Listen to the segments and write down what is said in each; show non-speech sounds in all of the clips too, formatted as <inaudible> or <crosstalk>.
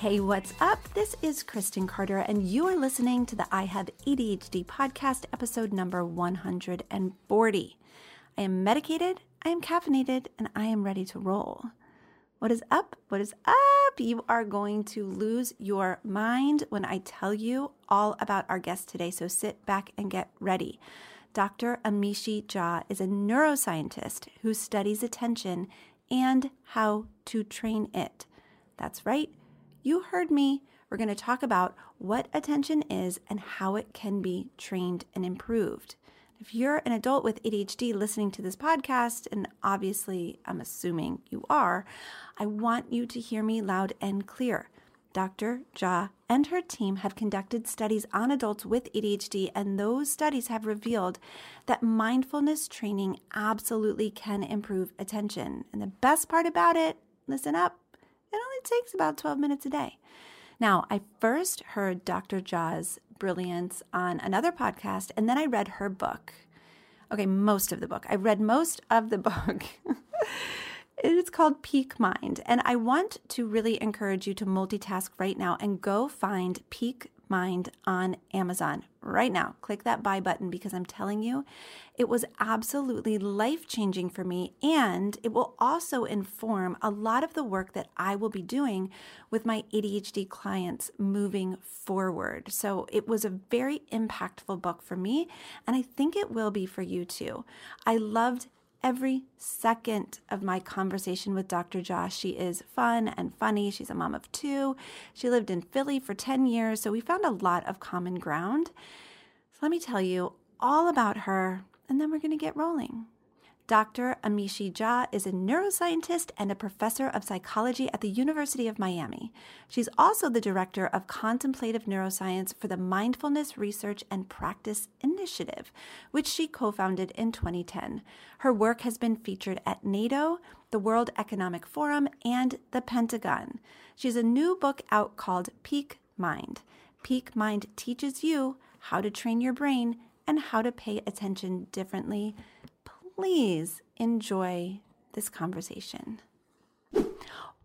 Hey, what's up? This is Kristen Carter, and you are listening to the I Have ADHD podcast, episode number 140. I am medicated, I am caffeinated, and I am ready to roll. What is up? What is up? You are going to lose your mind when I tell you all about our guest today, so sit back and get ready. Dr. Amishi Jha is a neuroscientist who studies attention and how to train it. That's right you heard me. We're going to talk about what attention is and how it can be trained and improved. If you're an adult with ADHD listening to this podcast, and obviously I'm assuming you are, I want you to hear me loud and clear. Dr. Jha and her team have conducted studies on adults with ADHD, and those studies have revealed that mindfulness training absolutely can improve attention. And the best part about it, listen up, it only takes about 12 minutes a day. Now, I first heard Dr. Jha's brilliance on another podcast, and then I read her book. Okay, most of the book. I read most of the <laughs> book. it's called Peak Mind. And I want to really encourage you to multitask right now and go find Peak Mind on Amazon right now. Click that buy button because I'm telling you, it was absolutely life changing for me. And it will also inform a lot of the work that I will be doing with my ADHD clients moving forward. So it was a very impactful book for me. And I think it will be for you too. I loved every second of my conversation with Dr. Jha. She is fun and funny. She's a mom of two. She lived in Philly for 10 years, so we found a lot of common ground. So let me tell you all about her, and then we're going to get rolling. Dr. Amishi Jha is a neuroscientist and a professor of psychology at the University of Miami. She's also the director of contemplative neuroscience for the Mindfulness Research and Practice Initiative, which she co founded in 2010. Her work has been featured at NATO, the World Economic Forum, and the Pentagon. She has a new book out called Peak Mind. Peak Mind teaches you how to train your brain and how to pay attention differently please enjoy this conversation.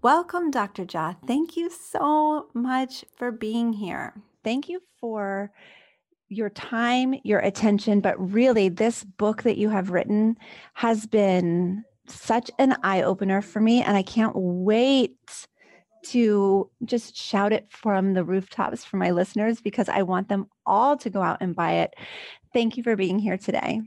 Welcome, Dr. Jha. Thank you so much for being here. Thank you for your time, your attention, but really, this book that you have written has been such an eye opener for me, and I can't wait to just shout it from the rooftops for my listeners because I want them all to go out and buy it. Thank you for being here today.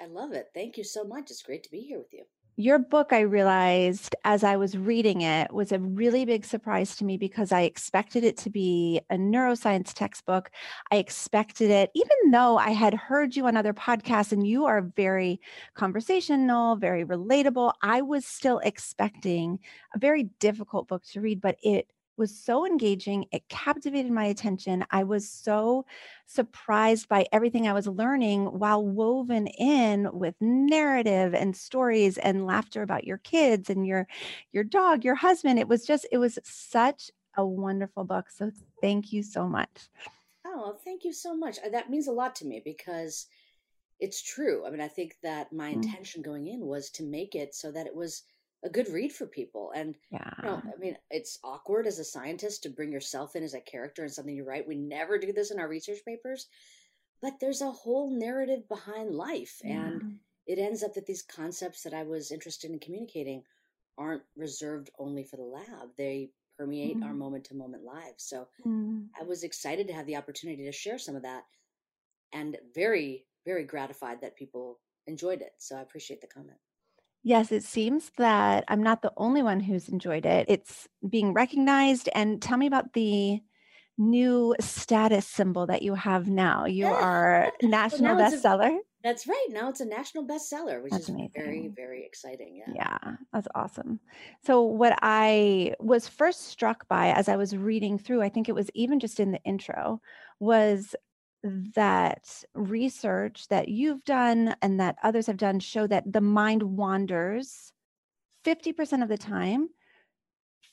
I love it. Thank you so much. It's great to be here with you. Your book, I realized as I was reading it, was a really big surprise to me because I expected it to be a neuroscience textbook. I expected it, even though I had heard you on other podcasts and you are very conversational, very relatable. I was still expecting a very difficult book to read, but it was so engaging. It captivated my attention. I was so surprised by everything I was learning while woven in with narrative and stories and laughter about your kids and your your dog, your husband. It was just it was such a wonderful book. So thank you so much. Oh, thank you so much. Uh, that means a lot to me because it's true. I mean, I think that my mm. intention going in was to make it so that it was a good read for people. And yeah, you know, I mean, it's awkward as a scientist to bring yourself in as a character in something you write. We never do this in our research papers, but there's a whole narrative behind life, yeah. and it ends up that these concepts that I was interested in communicating aren't reserved only for the lab. They permeate mm. our moment to moment lives. So mm. I was excited to have the opportunity to share some of that and very, very gratified that people enjoyed it. So I appreciate the comment. Yes, it seems that I'm not the only one who's enjoyed it. It's being recognized. And tell me about the new status symbol that you have now. You are national well, bestseller. That's right. Now it's a national bestseller, which that's is amazing. very, very exciting. Yeah. Yeah, that's awesome. So, what I was first struck by as I was reading through, I think it was even just in the intro, was that research that you've done and that others have done show that the mind wanders 50% of the time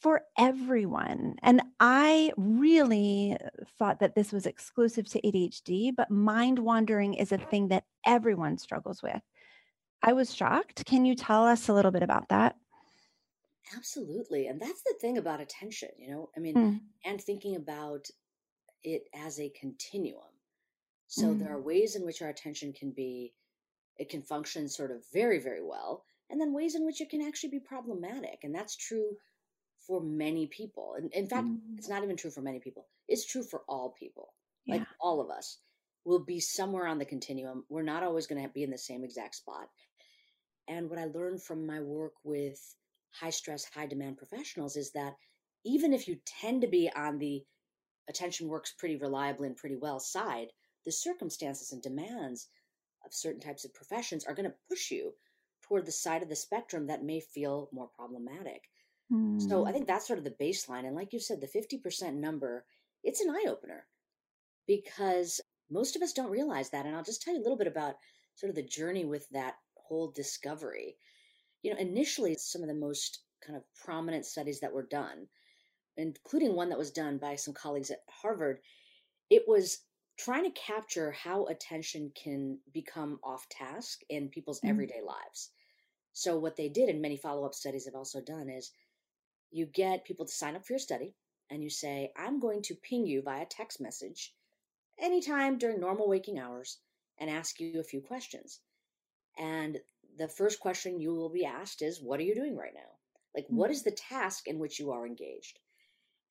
for everyone. And I really thought that this was exclusive to ADHD, but mind wandering is a thing that everyone struggles with. I was shocked. Can you tell us a little bit about that? Absolutely. And that's the thing about attention, you know, I mean, mm. and thinking about it as a continuum. So mm. there are ways in which our attention can be, it can function sort of very, very well, and then ways in which it can actually be problematic. And that's true for many people. And in fact, mm. it's not even true for many people. It's true for all people. Yeah. Like all of us will be somewhere on the continuum. We're not always going to be in the same exact spot. And what I learned from my work with high stress, high demand professionals is that even if you tend to be on the attention works pretty reliably and pretty well side, the circumstances and demands of certain types of professions are going to push you toward the side of the spectrum that may feel more problematic. Mm. So I hmm. think that's sort of the baseline. And like you said, the 50% number, it's an eye opener because most of us don't realize that. And I'll just tell you a little bit about sort of the journey with that whole discovery. You know, initially, some of the most kind of prominent studies that were done, including one that was done by some colleagues at Harvard, it was trying to capture how attention can become off task in people's mm. everyday lives. So, what they did, and many follow up studies have also done, is you get people to sign up for your study and you say, I'm going to ping you via text message anytime during normal waking hours and ask you a few questions. And the first question you will be asked is, What are you doing right now? Like, mm-hmm. what is the task in which you are engaged?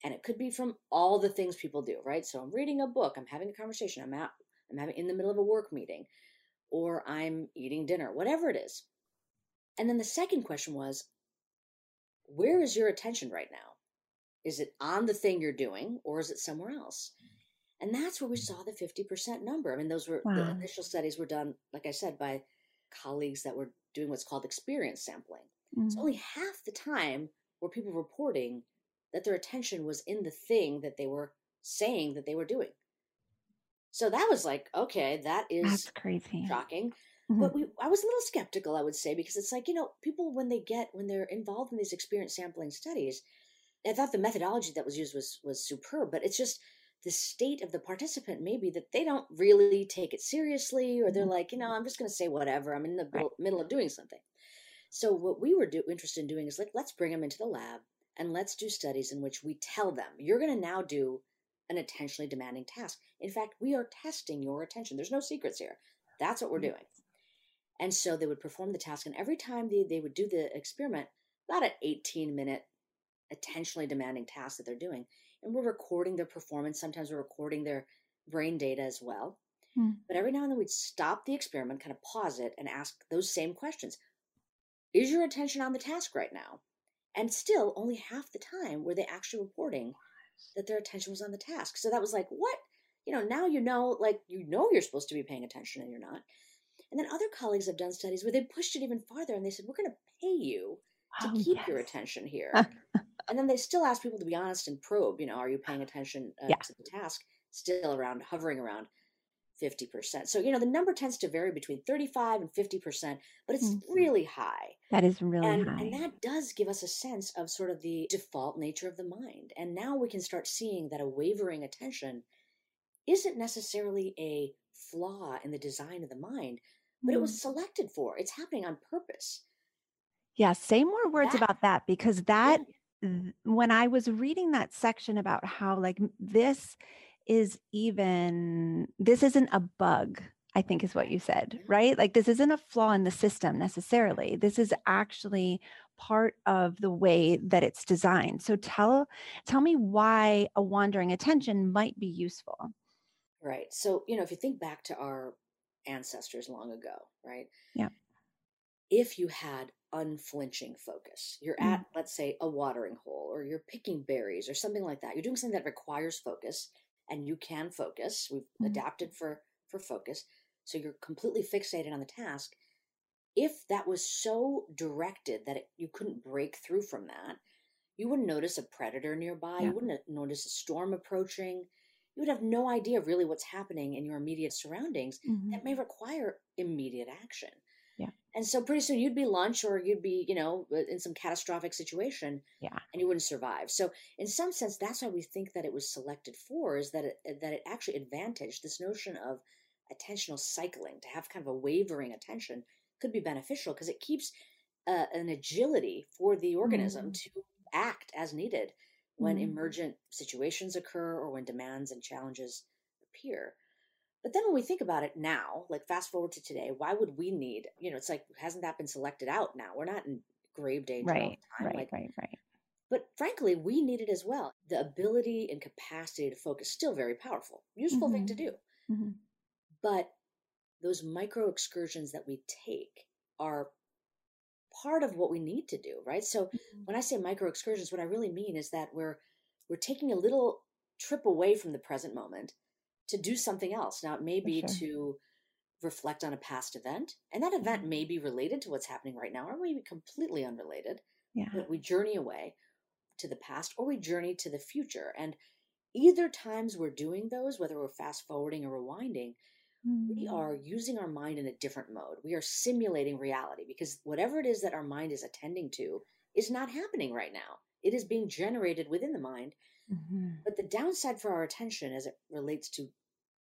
And it could be from all the things people do, right? So I'm reading a book, I'm having a conversation, I'm out, I'm having in the middle of a work meeting, or I'm eating dinner, whatever it is. And then the second question was, where is your attention right now? Is it on the thing you're doing or is it somewhere else? And that's where we saw the 50% number. I mean, those were wow. the initial studies were done, like I said, by colleagues that were doing what's called experience sampling. Mm-hmm. So only half the time were people were reporting that their attention was in the thing that they were saying that they were doing. So that was like, okay, that is That's crazy. shocking. Mm-hmm. But we, I was a little skeptical, I would say, because it's like, you know, people, when they get, when they're involved in these experience sampling studies, I thought the methodology that was used was, was superb, but it's just the state of the participant maybe that they don't really take it seriously, or they're mm-hmm. like, you know, I'm just going to say whatever. I'm in the right. middle of doing something. So what we were do, interested in doing is like, let's bring them into the lab and let's do studies in which we tell them, you're going to now do an attentionally demanding task. In fact, we are testing your attention. There's no secrets here. That's what we're mm-hmm. doing. And so they would perform the task, and every time they, they would do the experiment, about an 18 minute, attentionally demanding task that they're doing, and we're recording their performance. Sometimes we're recording their brain data as well. Hmm. But every now and then we'd stop the experiment, kind of pause it, and ask those same questions Is your attention on the task right now? And still, only half the time were they actually reporting that their attention was on the task. So that was like, what? You know, now you know, like, you know, you're supposed to be paying attention and you're not. And then other colleagues have done studies where they pushed it even farther and they said, we're going to pay you to oh, keep yes. your attention here. <laughs> and then they still ask people to be honest and probe, you know, are you paying attention uh, yeah. to the task? Still around, hovering around 50%. So, you know, the number tends to vary between 35 and 50%, but it's mm-hmm. really high. That is really and, high. And that does give us a sense of sort of the default nature of the mind. And now we can start seeing that a wavering attention isn't necessarily a flaw in the design of the mind, but it was mm. selected for. It's happening on purpose. Yeah, say more words that, about that because that yeah. when I was reading that section about how like this is even this isn't a bug I think is what you said, right? Like this isn't a flaw in the system necessarily. This is actually part of the way that it's designed. So tell tell me why a wandering attention might be useful. Right. So, you know, if you think back to our ancestors long ago, right? Yeah. If you had unflinching focus, you're mm. at, let's say, a watering hole or you're picking berries or something like that. You're doing something that requires focus and you can focus. We've mm. adapted for for focus. So you're completely fixated on the task. If that was so directed that it, you couldn't break through from that, you wouldn't notice a predator nearby. Yeah. You wouldn't notice a storm approaching. You would have no idea really what's happening in your immediate surroundings mm-hmm. that may require immediate action. Yeah. And so pretty soon you'd be lunch or you'd be, you know, in some catastrophic situation. Yeah. And you wouldn't survive. So in some sense, that's why we think that it was selected for is that it, uh, that it actually advantaged this notion of attentional cycling to have kind of a wavering attention could be beneficial because it keeps uh, an agility for the organism mm. to act as needed when mm. emergent situations occur or when demands and challenges appear. But then when we think about it now, like fast forward to today, why would we need, you know, it's like, hasn't that been selected out now? We're not in grave danger right, all the time. Right, like, right, right. But frankly, we need it as well. The ability and capacity to focus still very powerful, useful mm-hmm. thing to do. Mm-hmm. But those micro excursions that we take are part of what we need to do, right? So mm-hmm. when I say micro excursions, what I really mean is that we're we're taking a little trip away from the present moment to do something else. Now, it may be sure. to reflect on a past event, and that event mm-hmm. may be related to what's happening right now, or maybe completely unrelated. Yeah. But we journey away to the past, or we journey to the future. And either times we're doing those, whether we're fast forwarding or rewinding, mm-hmm. we are using our mind in a different mode. We are simulating reality because whatever it is that our mind is attending to is not happening right now. It is being generated within the mind Mm-hmm. But the downside for our attention as it relates to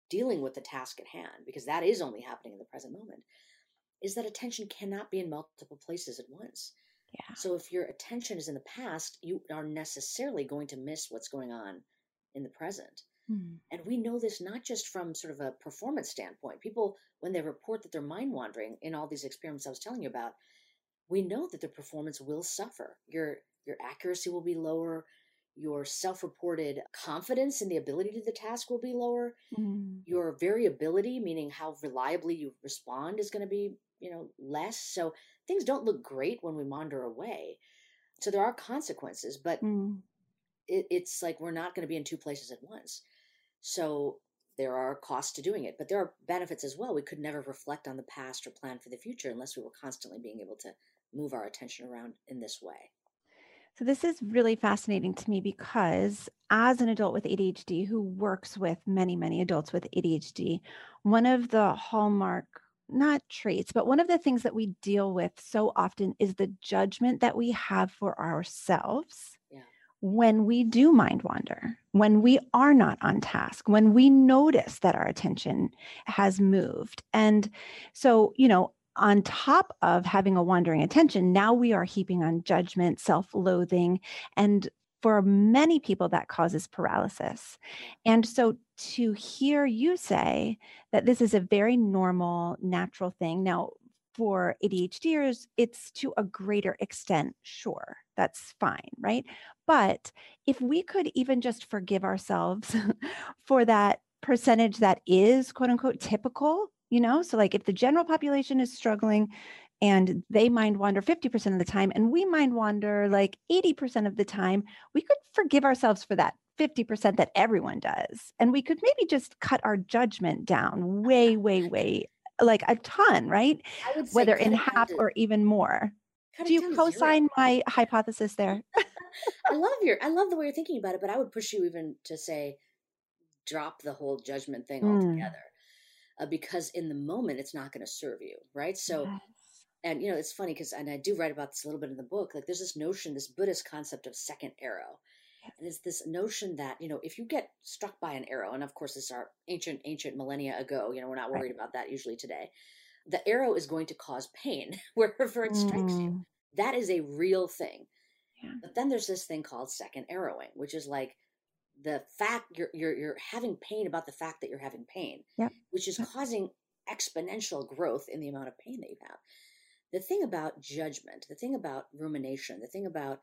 dealing with the task at hand, because that is only happening in the present moment, is that attention cannot be in multiple places at once. Yeah. So if your attention is in the past, you are necessarily going to miss what's going on in the present. Mm-hmm. And we know this not just from sort of a performance standpoint. People, when they report that they're mind wandering in all these experiments I was telling you about, we know that their performance will suffer. Your your accuracy will be lower your self-reported confidence in the ability to the task will be lower. Mm. your variability meaning how reliably you respond is going to be you know less. So things don't look great when we wander away. So there are consequences but mm. it, it's like we're not going to be in two places at once. So there are costs to doing it but there are benefits as well. We could never reflect on the past or plan for the future unless we were constantly being able to move our attention around in this way so, this is really fascinating to me because as an adult with ADHD who works with many, many adults with ADHD, one of the hallmark, not traits, but one of the things that we deal with so often is the judgment that we have for ourselves yeah. when we do mind wander, when we are not on task, when we notice that our attention has moved. And so, you know, on top of having a wandering attention, now we are heaping on judgment, self loathing, and for many people, that causes paralysis. And so to hear you say that this is a very normal, natural thing. Now, for ADHDers, it's to a greater extent, sure, that's fine, right? But if we could even just forgive ourselves <laughs> for that percentage that is quote unquote typical you know so like if the general population is struggling and they mind wander 50% of the time and we mind wander like 80% of the time we could forgive ourselves for that 50% that everyone does. And we could maybe just cut our judgment down way <laughs> way way like a ton right? Whether in half or even more. do you co-sign my hypothesis there? <laughs> I love your i love the way you're thinking about it but i would push you even to say drop the whole judgment thing mm. Uh, because in the moment it's not going to serve you, right? So, yes. and you know, it's funny because, and I do write about this a little bit in the book. Like, there's this notion, this Buddhist concept of second arrow, and it's this notion that you know, if you get struck by an arrow, and of course, this is our ancient, ancient millennia ago. You know, we're not worried right. about that usually today. The arrow is going to cause pain <laughs> wherever it strikes mm. you. That is a real thing. Yeah. But then there's this thing called second arrowing, which is like the fact you're you're you're having pain about the fact that you're having pain, yep. which is causing exponential growth in the amount of pain that you have. The thing about judgment, the thing about rumination, the thing about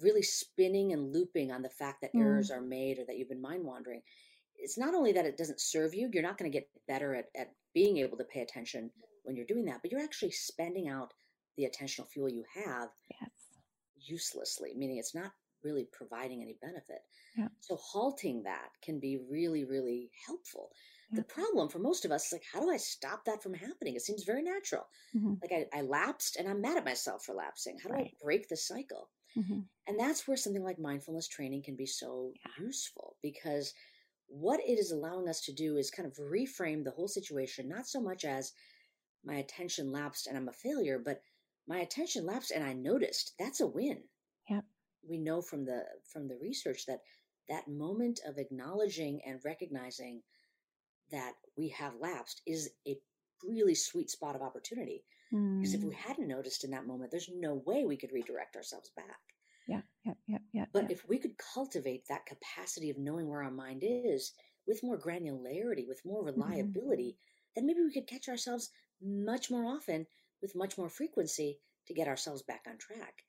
really spinning and looping on the fact that mm. errors are made or that you've been mind wandering, it's not only that it doesn't serve you, you're not going to get better at, at being able to pay attention when you're doing that, but you're actually spending out the attentional fuel you have yes. uselessly, meaning it's not really providing any benefit. Yeah. So halting that can be really, really helpful. The problem for most of us is like, how do I stop that from happening? It seems very natural. Mm-hmm. Like I, I, lapsed and I'm mad at myself for lapsing. How do Right. I break the cycle? Mm-hmm. And that's where something like mindfulness training can be so useful because what it is allowing us to do is kind of reframe the whole situation, not so much as my attention lapsed and I'm a failure, but my attention lapsed and I noticed. That's a win. We know from the from the research that that moment of acknowledging and recognizing that we have lapsed is a really sweet spot of opportunity. Because if we Mm. hadn't noticed in that moment, there's no way we could redirect ourselves back. Yeah, yeah, yeah, yeah. But yeah. if we could cultivate that capacity of knowing where our mind is with more granularity, with more Mm-hmm. reliability, then maybe we could catch ourselves much more often with much more frequency to get ourselves back on track.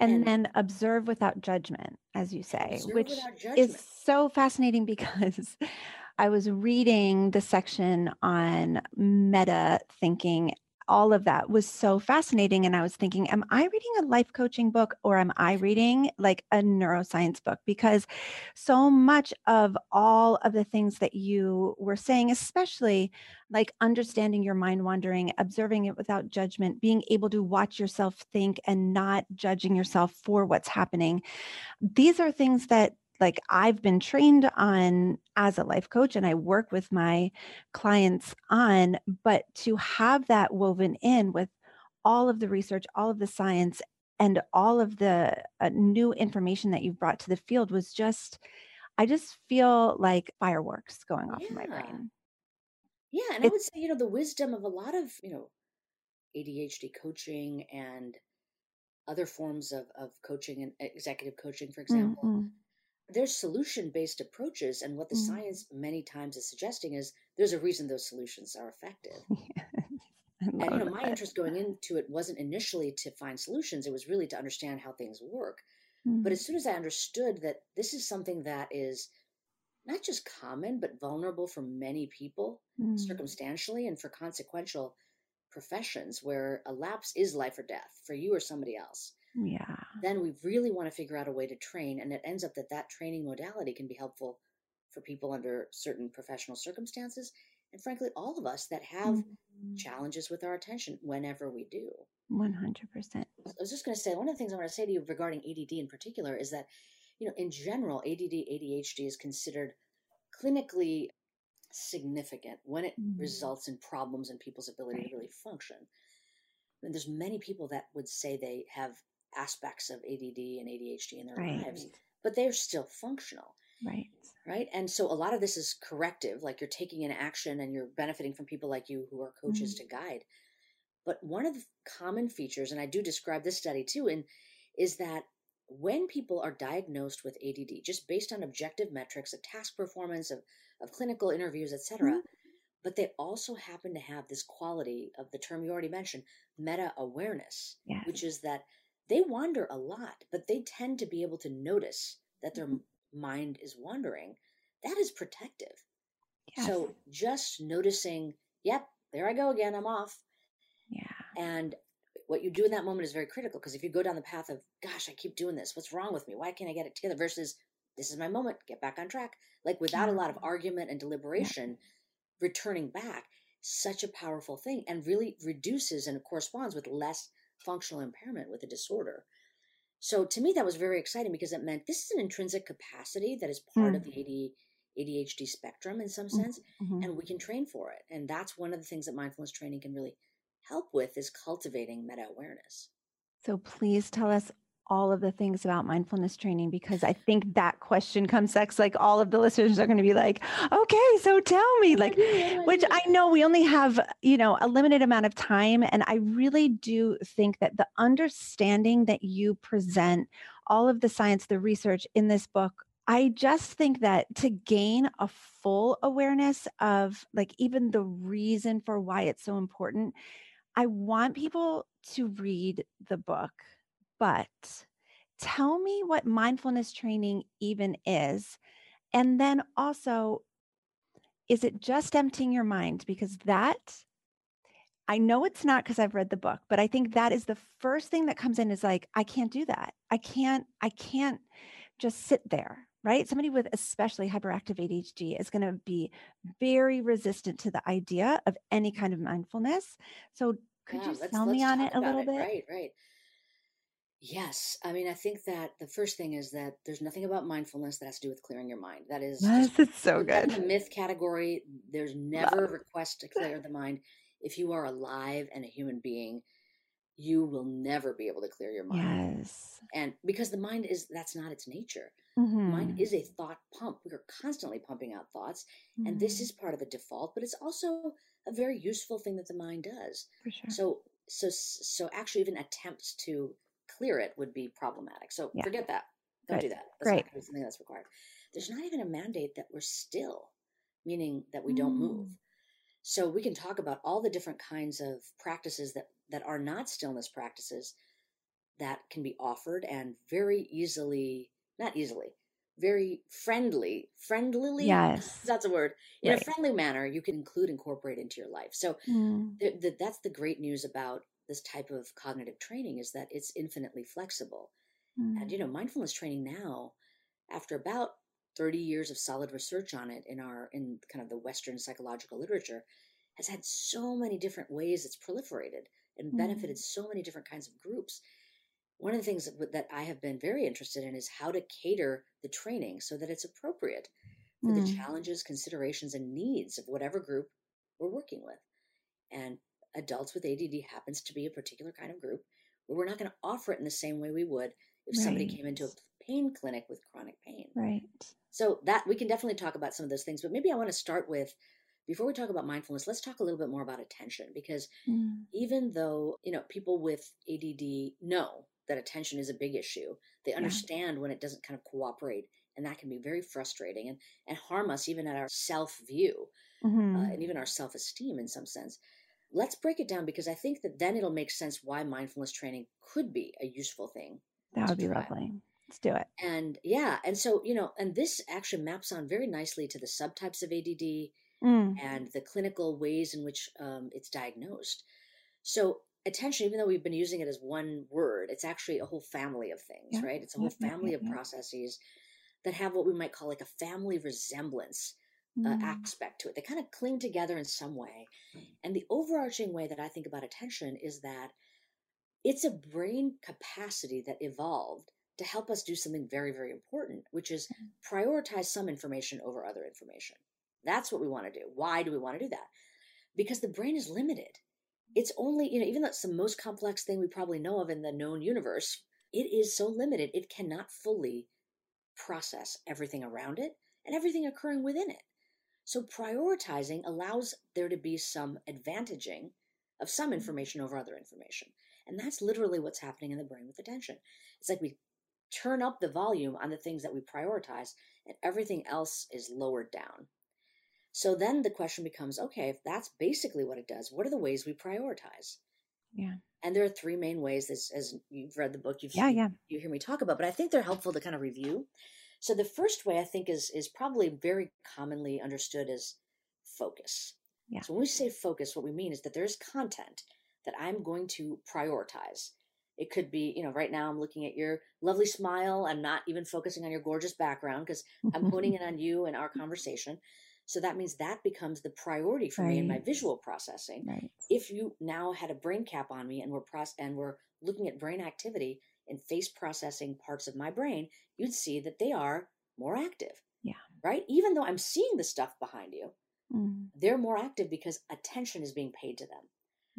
And, and- then observe without judgment, as you say, which is so fascinating <laughs> because I was reading the section on meta thinking. All of that was so fascinating. And I was thinking, am I reading a life coaching book or am I reading like a neuroscience book? Because so much of all of the things that you were saying, especially like understanding your mind wandering, observing it without judgment, being able to watch yourself think and not judging yourself for what's happening. These are things that like I've been trained on as a life coach and I work with my clients on, but to have that woven in with all of the research, all of the science, and all of the uh, new information that you've brought to the field was just, I just feel like fireworks going off in my brain. Yeah, and I would say, you know, the wisdom of a lot of, you know, ADHD coaching and other forms of, of coaching and executive coaching, for example, mm, there's solution based approaches. And what the Mhm. science many times is suggesting is there's a reason those solutions are effective. yes. <laughs> I And, you know, my interest going into it wasn't initially to find solutions, it was really to understand how things work. Mm, But as soon as I understood that this is something that is not just common, but vulnerable for many people, mm, circumstantially, and for consequential professions where a lapse is life or death for you or somebody else, yeah. then we really want to figure out a way to train. And it ends up that that training modality can be helpful for people under certain professional circumstances. And frankly, all of us that have Mm, challenges with our attention whenever we do. 100%. I was just going to say one of the things I want to say to you regarding ADD in particular is that, you know, in general, ADD, ADHD is considered clinically significant when it Mm. results in problems in people's ability Right. to really function. And there's many people that would say they have aspects of ADD and ADHD in their lives, but they're still functional, Right. right? And so a lot of this is corrective, like you're taking an action and you're benefiting from people like you who are coaches Mhm. to guide. But one of the common features, and I do describe this study too, and is that when people are diagnosed with ADD, just based on objective metrics of task performance, of, of clinical interviews, etc., Mhm. but they also happen to have this quality of the term you already mentioned, meta awareness, Yes. which is that they wander a lot, but they tend to be able to notice that their Mhm. mind is wandering. That is protective. Yes. So just noticing, yep, there I go again, I'm off. yeah. And what you do in that moment is very critical because if you go down the path of, gosh, I keep doing this, what's wrong with me? Why can't I get it together? Versus, this is my moment, get back on track. Like without a lot of argument and deliberation, returning back, such a powerful thing and really reduces and corresponds with less functional impairment with a disorder. So to me, that was very exciting because it meant this is an intrinsic capacity that is part of the AD, ADHD spectrum in some sense Mhm. and we can train for it and that's one of the things that mindfulness training can really help with is cultivating meta awareness So please tell us all of the things about mindfulness training because I think that question comes next. Like all of the listeners are going to be like, okay, so tell me, like, which I know we only have, you know, a limited amount of time. And I really do think that the understanding that you present, all of the science, the research in this book, I just think that to gain a full awareness of like even the reason for why it's so important, I want people to read the book, but tell me what mindfulness training even is. And then also, is it just emptying your mind? Because that I know it's not because I've read the book, but I think that is the first thing that comes in is like, I can't do that. I can't, I can't just sit there, right? Somebody with especially hyperactive ADHD is going to be very resistant to the idea of any kind of mindfulness. So could yeah, you sell me on it a little it. bit? Right, right. Yes. I mean, I think that the first thing is that there's nothing about mindfulness that has to do with clearing your mind. That is yes, it's so good. the myth category. There's never a request to <laughs> clear the mind. If you are alive and a human being, you will never be able to clear your mind. Yes. And because the mind is that's not its nature. Mm-hmm. Mind is a thought pump. We are constantly pumping out thoughts. Mm-hmm. And this mm-hmm. is part of a default, but it's also a very useful thing that the mind does. Sure. So so so actually even attempts to clear it would be problematic. So yeah. forget that. Don't Good. do that. That's Great. not something that's required. There's not even a mandate that we're still, meaning that we don't move. Mm. So we can talk about all the different kinds of practices that that are not stillness practices that can be offered and very easily, not easily, very friendly, friendlily. Yes, <laughs> that's a word. In right. a friendly manner, you can include incorporate into your life. So mm. the, the, that's the great news about this type of cognitive training is that it's infinitely flexible. Mm. And you know, mindfulness training now, after about 30 years of solid research on it in our in kind of the Western psychological literature, has had so many different ways it's proliferated and benefited mm. so many different kinds of groups. One of the things that, that I have been very interested in is how to cater the training so that it's appropriate for mm. the challenges, considerations, and needs of whatever group we're working with. And adults with ADD happens to be a particular kind of group where we're not going to offer it in the same way we would if right. somebody came into a pain clinic with chronic pain. Right. So that we can definitely talk about some of those things, but maybe I want to start with before we talk about mindfulness, let's talk a little bit more about attention because mm. even though, you know, people with ADD know that attention is a big issue, they understand yeah. when it doesn't kind of cooperate and that can be very frustrating and and harm us even at our self view mm-hmm. uh, and even our self esteem in some sense let's break it down because I think that then it'll make sense why mindfulness training could be a useful thing. That would be try. lovely. Let's do it. And yeah, and so, you know, and this actually maps on very nicely to the subtypes of ADD mm. and the clinical ways in which um, it's diagnosed. So, attention, even though we've been using it as one word, it's actually a whole family of things, yeah. right? It's a whole family yeah, of processes that have what we might call like a family resemblance uh, mm. aspect to it. They kind of cling together in some way. And the overarching way that I think about attention is that it's a brain capacity that evolved to help us do something very, very important, which is mm. prioritize some information over other information. That's what we want to do. Why do we want to do that? Because the brain is limited. It's only, you know, even though it's the most complex thing we probably know of in the known universe, it is so limited, it cannot fully process everything around it and everything occurring within it. So prioritizing allows there to be some advantaging of some mm-hmm. information over other information. And that's literally what's happening in the brain with attention. It's like we turn up the volume on the things that we prioritize and everything else is lowered down. So then the question becomes okay, if that's basically what it does, what are the ways we prioritize? Yeah. And there are three main ways, as, as you've read the book, you've yeah, yeah. you hear me talk about, but I think they're helpful to kind of review. So the first way I think is is probably very commonly understood as focus. Yeah. So when we say focus, what we mean is that there's content that I'm going to prioritize. It could be, you know, right now I'm looking at your lovely smile. I'm not even focusing on your gorgeous background because I'm <laughs> honing in on you and our conversation. So that means that becomes the priority for right. me in my visual processing. Right. If you now had a brain cap on me and we're process and we're looking at brain activity, and face processing parts of my brain, you'd see that they are more active. Yeah. Right? Even though I'm seeing the stuff behind you, mm. they're more active because attention is being paid to them.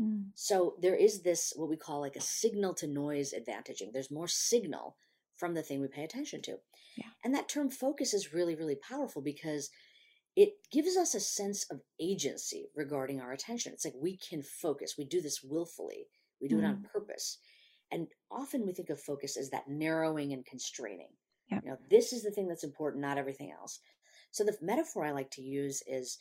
Mm. So there is this, what we call like a signal to noise advantaging. There's more signal from the thing we pay attention to. Yeah. And that term focus is really, really powerful because it gives us a sense of agency regarding our attention. It's like we can focus. We do this willfully, we do mm. it on mm. purpose. And often we think of focus as that narrowing and constraining. Yep. You know, this is the thing that's important, not everything else. So the metaphor I like to use is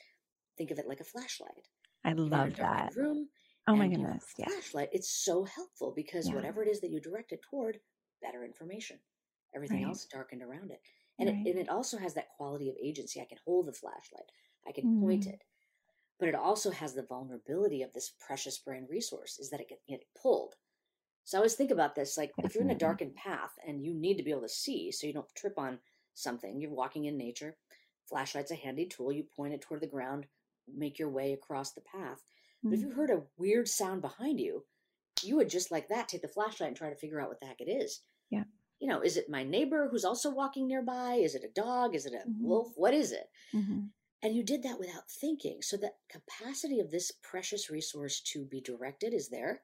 think of it like a flashlight. I love that. Room. Oh my goodness. Yeah. Flashlight. It's so helpful because yeah. whatever it is that you direct it toward, better information. Everything right. else darkened around it. And, right. it. and it also has that quality of agency. I can hold the flashlight. I can mm. point it. but it also has the vulnerability of this precious brain resource is that it can get pulled. So I always think about this like if you're in a darkened path and you need to be able to see so you don't trip on something, you're walking in nature, flashlight's a handy tool, you point it toward the ground, make your way across the path. Mm-hmm. But if mm. you heard a weird sound behind you, you would just like that take the flashlight and try to figure out what the heck it is. Yeah. You know, is it my neighbor who's also walking nearby? Is it a dog? Is it a mm-hmm. wolf? What is it? Mm-hmm. And you did that without thinking. So the capacity of this precious resource to be directed is there,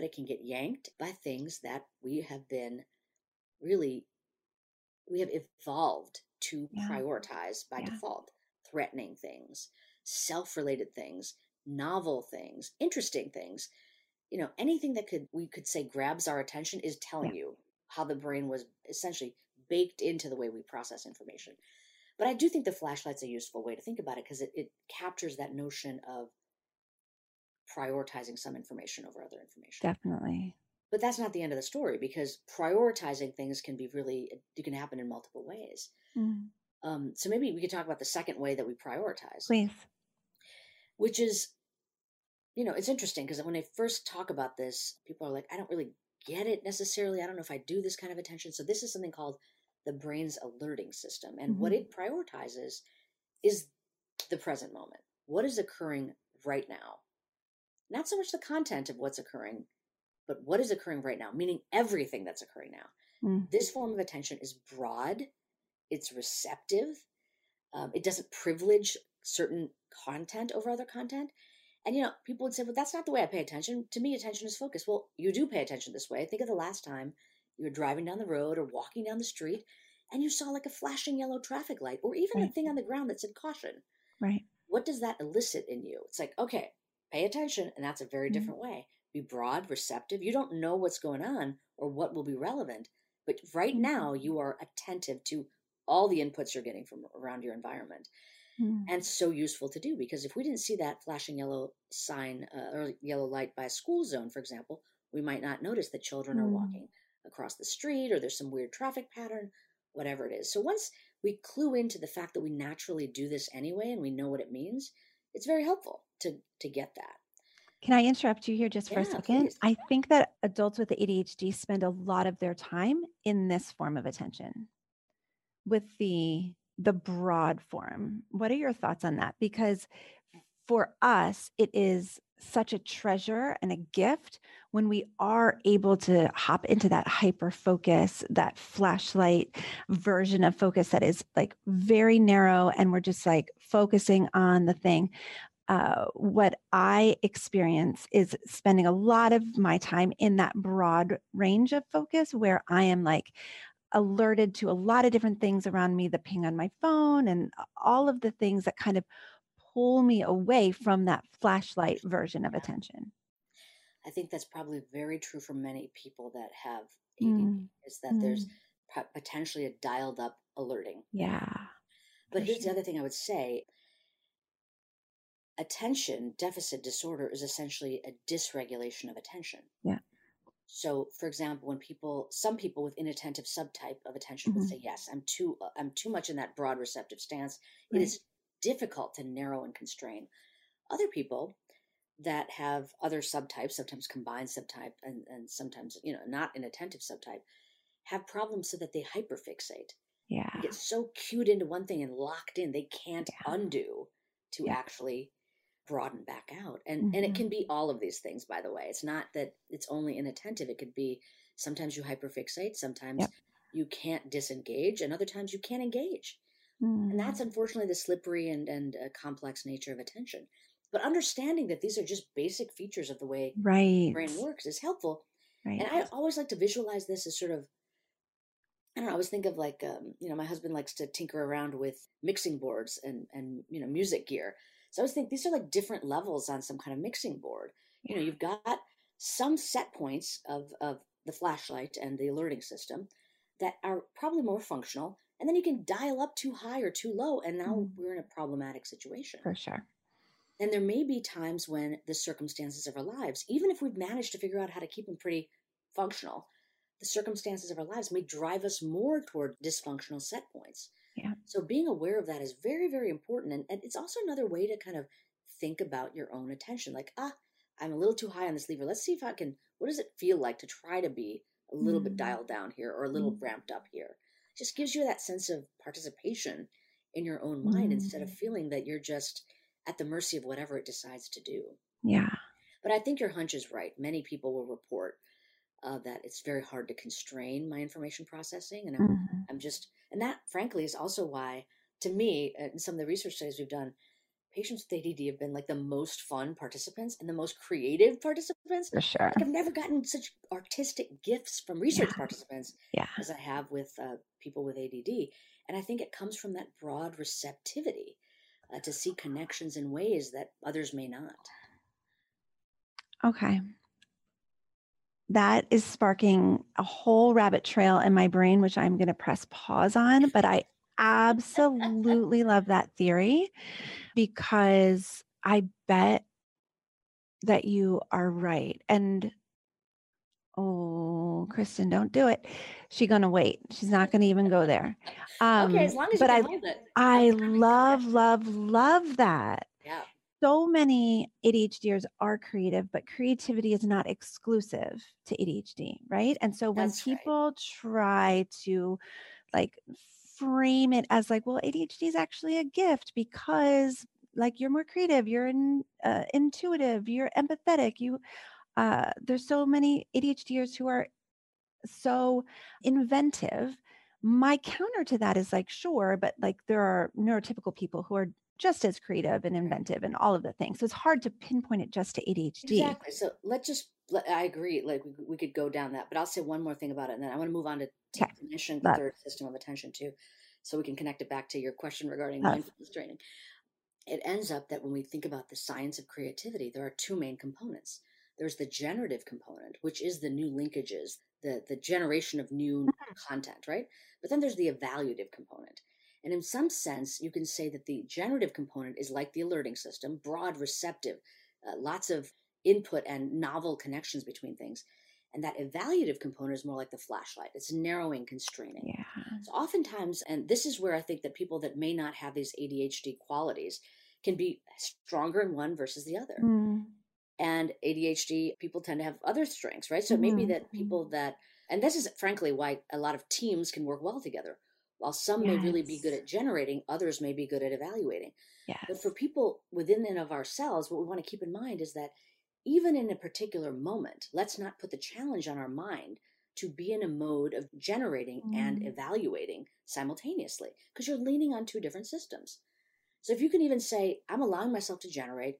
but it can get yanked by things that we have been really, we have evolved to yeah. prioritize by yeah. default. Threatening things, self related things, novel things, interesting things. You know, anything that could, we could say grabs our attention is telling yeah. you how the brain was essentially baked into the way we process information. But I do think the flashlight's a useful way to think about it because it, it captures that notion of prioritizing some information over other information. Definitely. But that's not the end of the story because prioritizing things can be really, it can happen in multiple ways. Mm. Um, so maybe we could talk about the second way that we prioritize. Please. Which is, you know, it's interesting because when I first talk about this, people are like, I don't really get it necessarily. I don't know if I do this kind of attention. So this is something called the brain's alerting system. And mm-hmm. what it prioritizes is the present moment. What is occurring right now? Not so much the content of what's occurring, but what is occurring right now, meaning everything that's occurring now. Mm-hmm. This form of attention is broad, it's receptive, um, it doesn't privilege certain content over other content. And you know, people would say, "Well, that's not the way I pay attention. To me, attention is focus." Well, you do pay attention this way. Think of the last time you were driving down the road or walking down the street and you saw like a flashing yellow traffic light or even right. a thing on the ground that said caution. Right. What does that elicit in you? It's like, okay, pay attention. And that's a very mm-hmm. different way. Be broad, receptive. You don't know what's going on or what will be relevant, but right mm-hmm. now you are attentive to all the inputs you're getting from around your environment. Mm. And so useful to do because if we didn't see that flashing yellow sign uh, or yellow light by a school zone, for example, we might not notice that children mm. are walking across the street or there's some weird traffic pattern, whatever it is. So once we clue into the fact that we naturally do this anyway and we know what it means, it's very helpful to to get that. Can I interrupt you here just for yeah, a second? Please. I think that adults with ADHD spend a lot of their time in this form of attention with the the broad form. What are your thoughts on that? Because for us, it is such a treasure and a gift when we are able to hop into that hyper focus, that flashlight version of focus that is like very narrow and we're just like focusing on the thing. Uh, what I experience is spending a lot of my time in that broad range of focus where I am like alerted to a lot of different things around me, the ping on my phone, and all of the things that kind of pull me away from that flashlight version of attention. I think that's probably very true for many people that have ADD mm. is that mm. there's potentially a dialed up alerting. Yeah. But here's sure. the other thing I would say attention deficit disorder is essentially a dysregulation of attention. Yeah. So, for example, when people, some people with inattentive subtype of attention mm-hmm. would say, "Yes, I'm too, uh, I'm too much in that broad receptive stance. Right. It is difficult to narrow and constrain. Other people that have other subtypes, sometimes combined subtype and, and sometimes, you know, not an attentive subtype, have problems so that they hyperfixate. Yeah. They get so cued into one thing and locked in, they can't yeah. undo to yeah. actually broaden back out. And mm-hmm. and it can mm-hmm. be all of these things, by the way. It's not that it's only inattentive. It could be sometimes you hyperfixate, sometimes yep. you can't disengage, and other times you can't engage. Mm. And that's unfortunately the slippery and, and uh, complex nature of attention. But understanding that these are just basic features of the way right. the brain works is helpful. Right. And I always like to visualize this as sort of, I don't know, I always think of like, um, you know, my husband likes to tinker around with mixing boards and, and, you know, music gear. So I was thinking these are like different levels on some kind of mixing board. You know, you've got some set points of, of the flashlight and the alerting system that are probably more functional and then you can dial up too high or too low and now mm. we're in a problematic situation for sure and there may be times when the circumstances of our lives even if we've managed to figure out how to keep them pretty functional the circumstances of our lives may drive us more toward dysfunctional set points yeah so being aware of that is very very important and, and it's also another way to kind of think about your own attention. Like, ah, I'm a little too high on this lever. Let's see if I can, what does it feel like to try to be a little mm. bit dialed down here or a little mm. ramped up here? It just gives you that sense of participation in your own mind mm. instead of mm. feeling that you're just at the mercy of whatever it decides to do. Yeah. But I think your hunch is right. Many people will report uh, that it's very hard to constrain my information processing. And I'm, mm-hmm. I'm just, and that frankly is also why, to me, uh, in some of the research studies we've done, patients with ADD have been like the most fun participants and the most creative participants. For sure. Like I've never gotten such artistic gifts from research yeah. participants yeah. as I have with uh, people with ADD. And I think it comes from that broad receptivity uh, to see connections in ways that others may not. Okay. That is sparking a whole rabbit trail in my brain, which I'm going to press pause on. But I absolutely love that theory because I bet that you are right. And oh, Kristen, don't do it. She's gonna wait. She's not gonna even go there. Um, okay, as long as but I, I love, love, love that. So many ADHDers are creative, but creativity is not exclusive to ADHD, right? And so when That's people right. try to like frame it as like, well, ADHD is actually a gift because like you're more creative, you're in, uh, intuitive, you're empathetic, you uh, there's so many ADHDers who are so inventive. My counter to that is like, sure, but like there are neurotypical people who are just as creative and inventive and all of the things. So it's hard to pinpoint it just to ADHD. Exactly. So let's just, I agree. Like we, we could go down that, but I'll say one more thing about it. And then I want to move on to okay. cognition, the third system of attention too. So we can connect it back to your question regarding mindfulness training. It ends up that when we think about the science of creativity, there are two main components. There's the generative component, which is the new linkages, the, the generation of new mm-hmm. content, right? But then there's the evaluative component. And in some sense, you can say that the generative component is like the alerting system, broad, receptive, uh, lots of input and novel connections between things. And that evaluative component is more like the flashlight. It's narrowing, constraining. Yeah. So oftentimes, and this is where I think that people that may not have these ADHD qualities can be stronger in one versus the other. Mm. And ADHD people tend to have other strengths, right? So mm. maybe that people that, and this is frankly why a lot of teams can work well together while some yes. may really be good at generating, others may be good at evaluating. Yes. But for people within and of ourselves, what we want to keep in mind is that even in a particular moment, let's not put the challenge on our mind to be in a mode of generating mm. and evaluating simultaneously because you're leaning on two different systems. So if you can even say, I'm allowing myself to generate,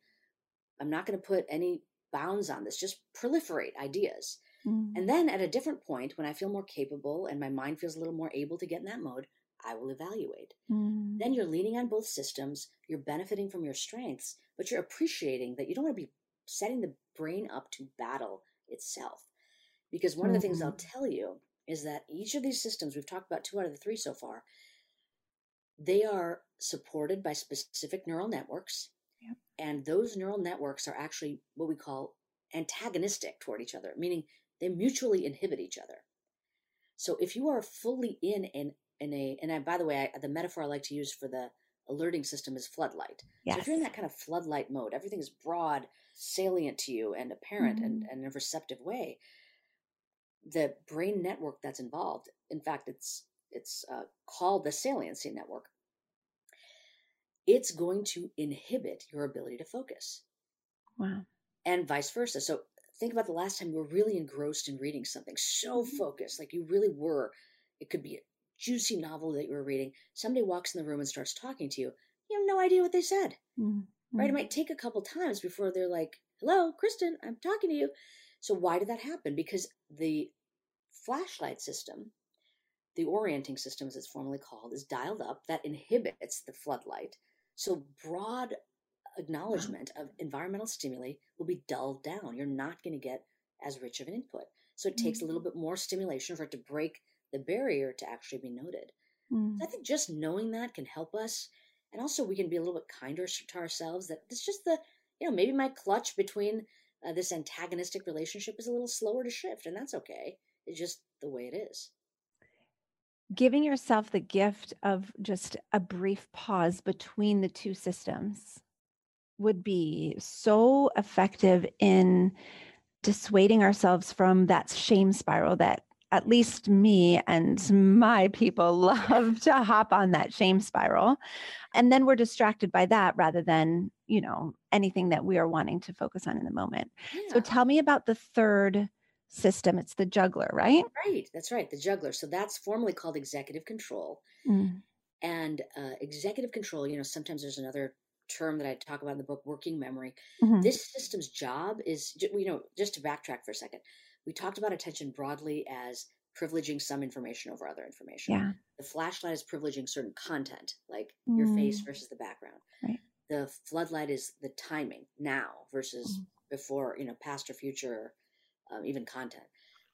I'm not going to put any bounds on this, just proliferate ideas. Mm. And then at a different point, when I feel more capable and my mind feels a little more able to get in that mode, I will evaluate. Mm. Then you're leaning on both systems, you're benefiting from your strengths, but you're appreciating that you don't want to be setting the brain up to battle itself. Because one mm-hmm. of the things I'll mm-hmm. tell you is that each of these systems, we've talked about two out of the three so far, they are supported by specific neural networks. Yep. And those neural networks are actually what we call antagonistic toward each other, meaning they mutually inhibit each other. So if you are fully in in, in a, and I, by the way, I, the metaphor I like to use for the alerting system is floodlight. Yes. So if you're in that kind of floodlight mode, everything is broad, salient to you, and apparent mm-hmm. and, and in a receptive way. The brain network that's involved, in fact, it's it's uh, called the saliency network. It's going to inhibit your ability to focus. Wow. And vice versa. So think about the last time you were really engrossed in reading something, so mm-hmm. focused, like you really were. It could be a juicy novel that you were reading. Somebody walks in the room and starts talking to you. You have no idea what they said. Mm-hmm. Right? It mm-hmm. might take a couple times before they're like, hello, Kristen, I'm talking to you. So why did that happen? Because the flashlight system, the orienting system as it's formally called, is dialed up that inhibits the floodlight. So broad acknowledgement of environmental stimuli will be dulled down. You're not going to get as rich of an input. So it takes a little mm-hmm. bit more stimulation for it to break the barrier to actually be noted. Mm-hmm. So I mm. think just knowing that can help us. And also, we can be a little bit kinder to ourselves that it's just the, you know, maybe my clutch between uh, this antagonistic relationship is a little slower to shift, and that's okay. It's just the way it is. Giving yourself the gift of just a brief pause between the two systems would be so effective in dissuading ourselves from that shame spiral that at least me and my people <laughs> love to hop on that shame spiral. And then we're distracted by that rather than, you know, anything that we are wanting to focus on in the moment. Yeah. So tell me about the third system. It's the juggler, right? Right. That's right. The juggler. So that's formally called executive control. Mm. And uh, executive control, you know, sometimes there's another term that I talk about in the book, working memory. Mm-hmm. This system's job is, you know, just to backtrack for a second we talked about attention broadly as privileging some information over other information. Yeah. The flashlight is privileging certain content, like mm. your face mm. versus the background. Right. The floodlight is the timing now versus mm. before, you know, past or future, um, even content.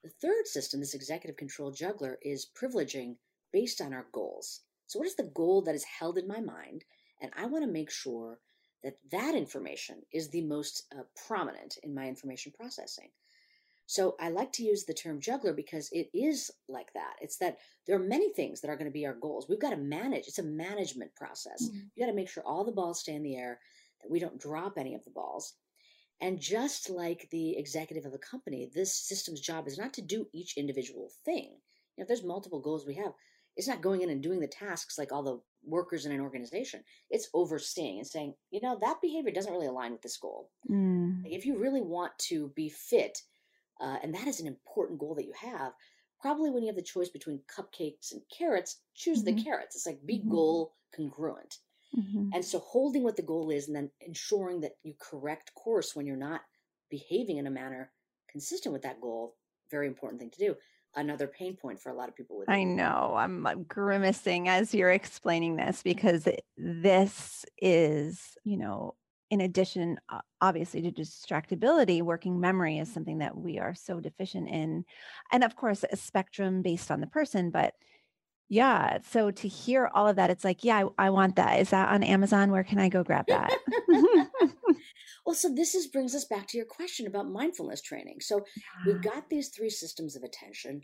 The third system, this executive control juggler, is privileging based on our goals. So, what is the goal that is held in my mind? And I want to make sure that that information is the most uh, prominent in my information processing. So I like to use the term juggler because it is like that. It's that there are many things that are going to be our goals. We've got to manage. It's a management process. Mm-hmm. You got to make sure all the balls stay in the air, that we don't drop any of the balls. And just like the executive of a company, this system's job is not to do each individual thing. You know, if there's multiple goals we have, it's not going in and doing the tasks like all the workers in an organization. It's overseeing and saying, you know, that behavior doesn't really align with this goal. Mm. If you really want to be fit uh, and that is an important goal that you have. Probably when you have the choice between cupcakes and carrots, choose mm-hmm. the carrots. It's like be mm-hmm. goal congruent. Mm-hmm. And so holding what the goal is and then ensuring that you correct course when you're not behaving in a manner consistent with that goal, very important thing to do. Another pain point for a lot of people with I know. I'm, I'm grimacing as you're explaining this because this is, you know, in addition, obviously, to distractibility, working memory is something that we are so deficient in. And of course, a spectrum based on the person. But yeah, so to hear all of that, it's like, yeah, I, I want that. Is that on Amazon? Where can I go grab that? <laughs> <laughs> <laughs> well, so this is brings us back to your question about mindfulness training. So yeah. we've got these three systems of attention.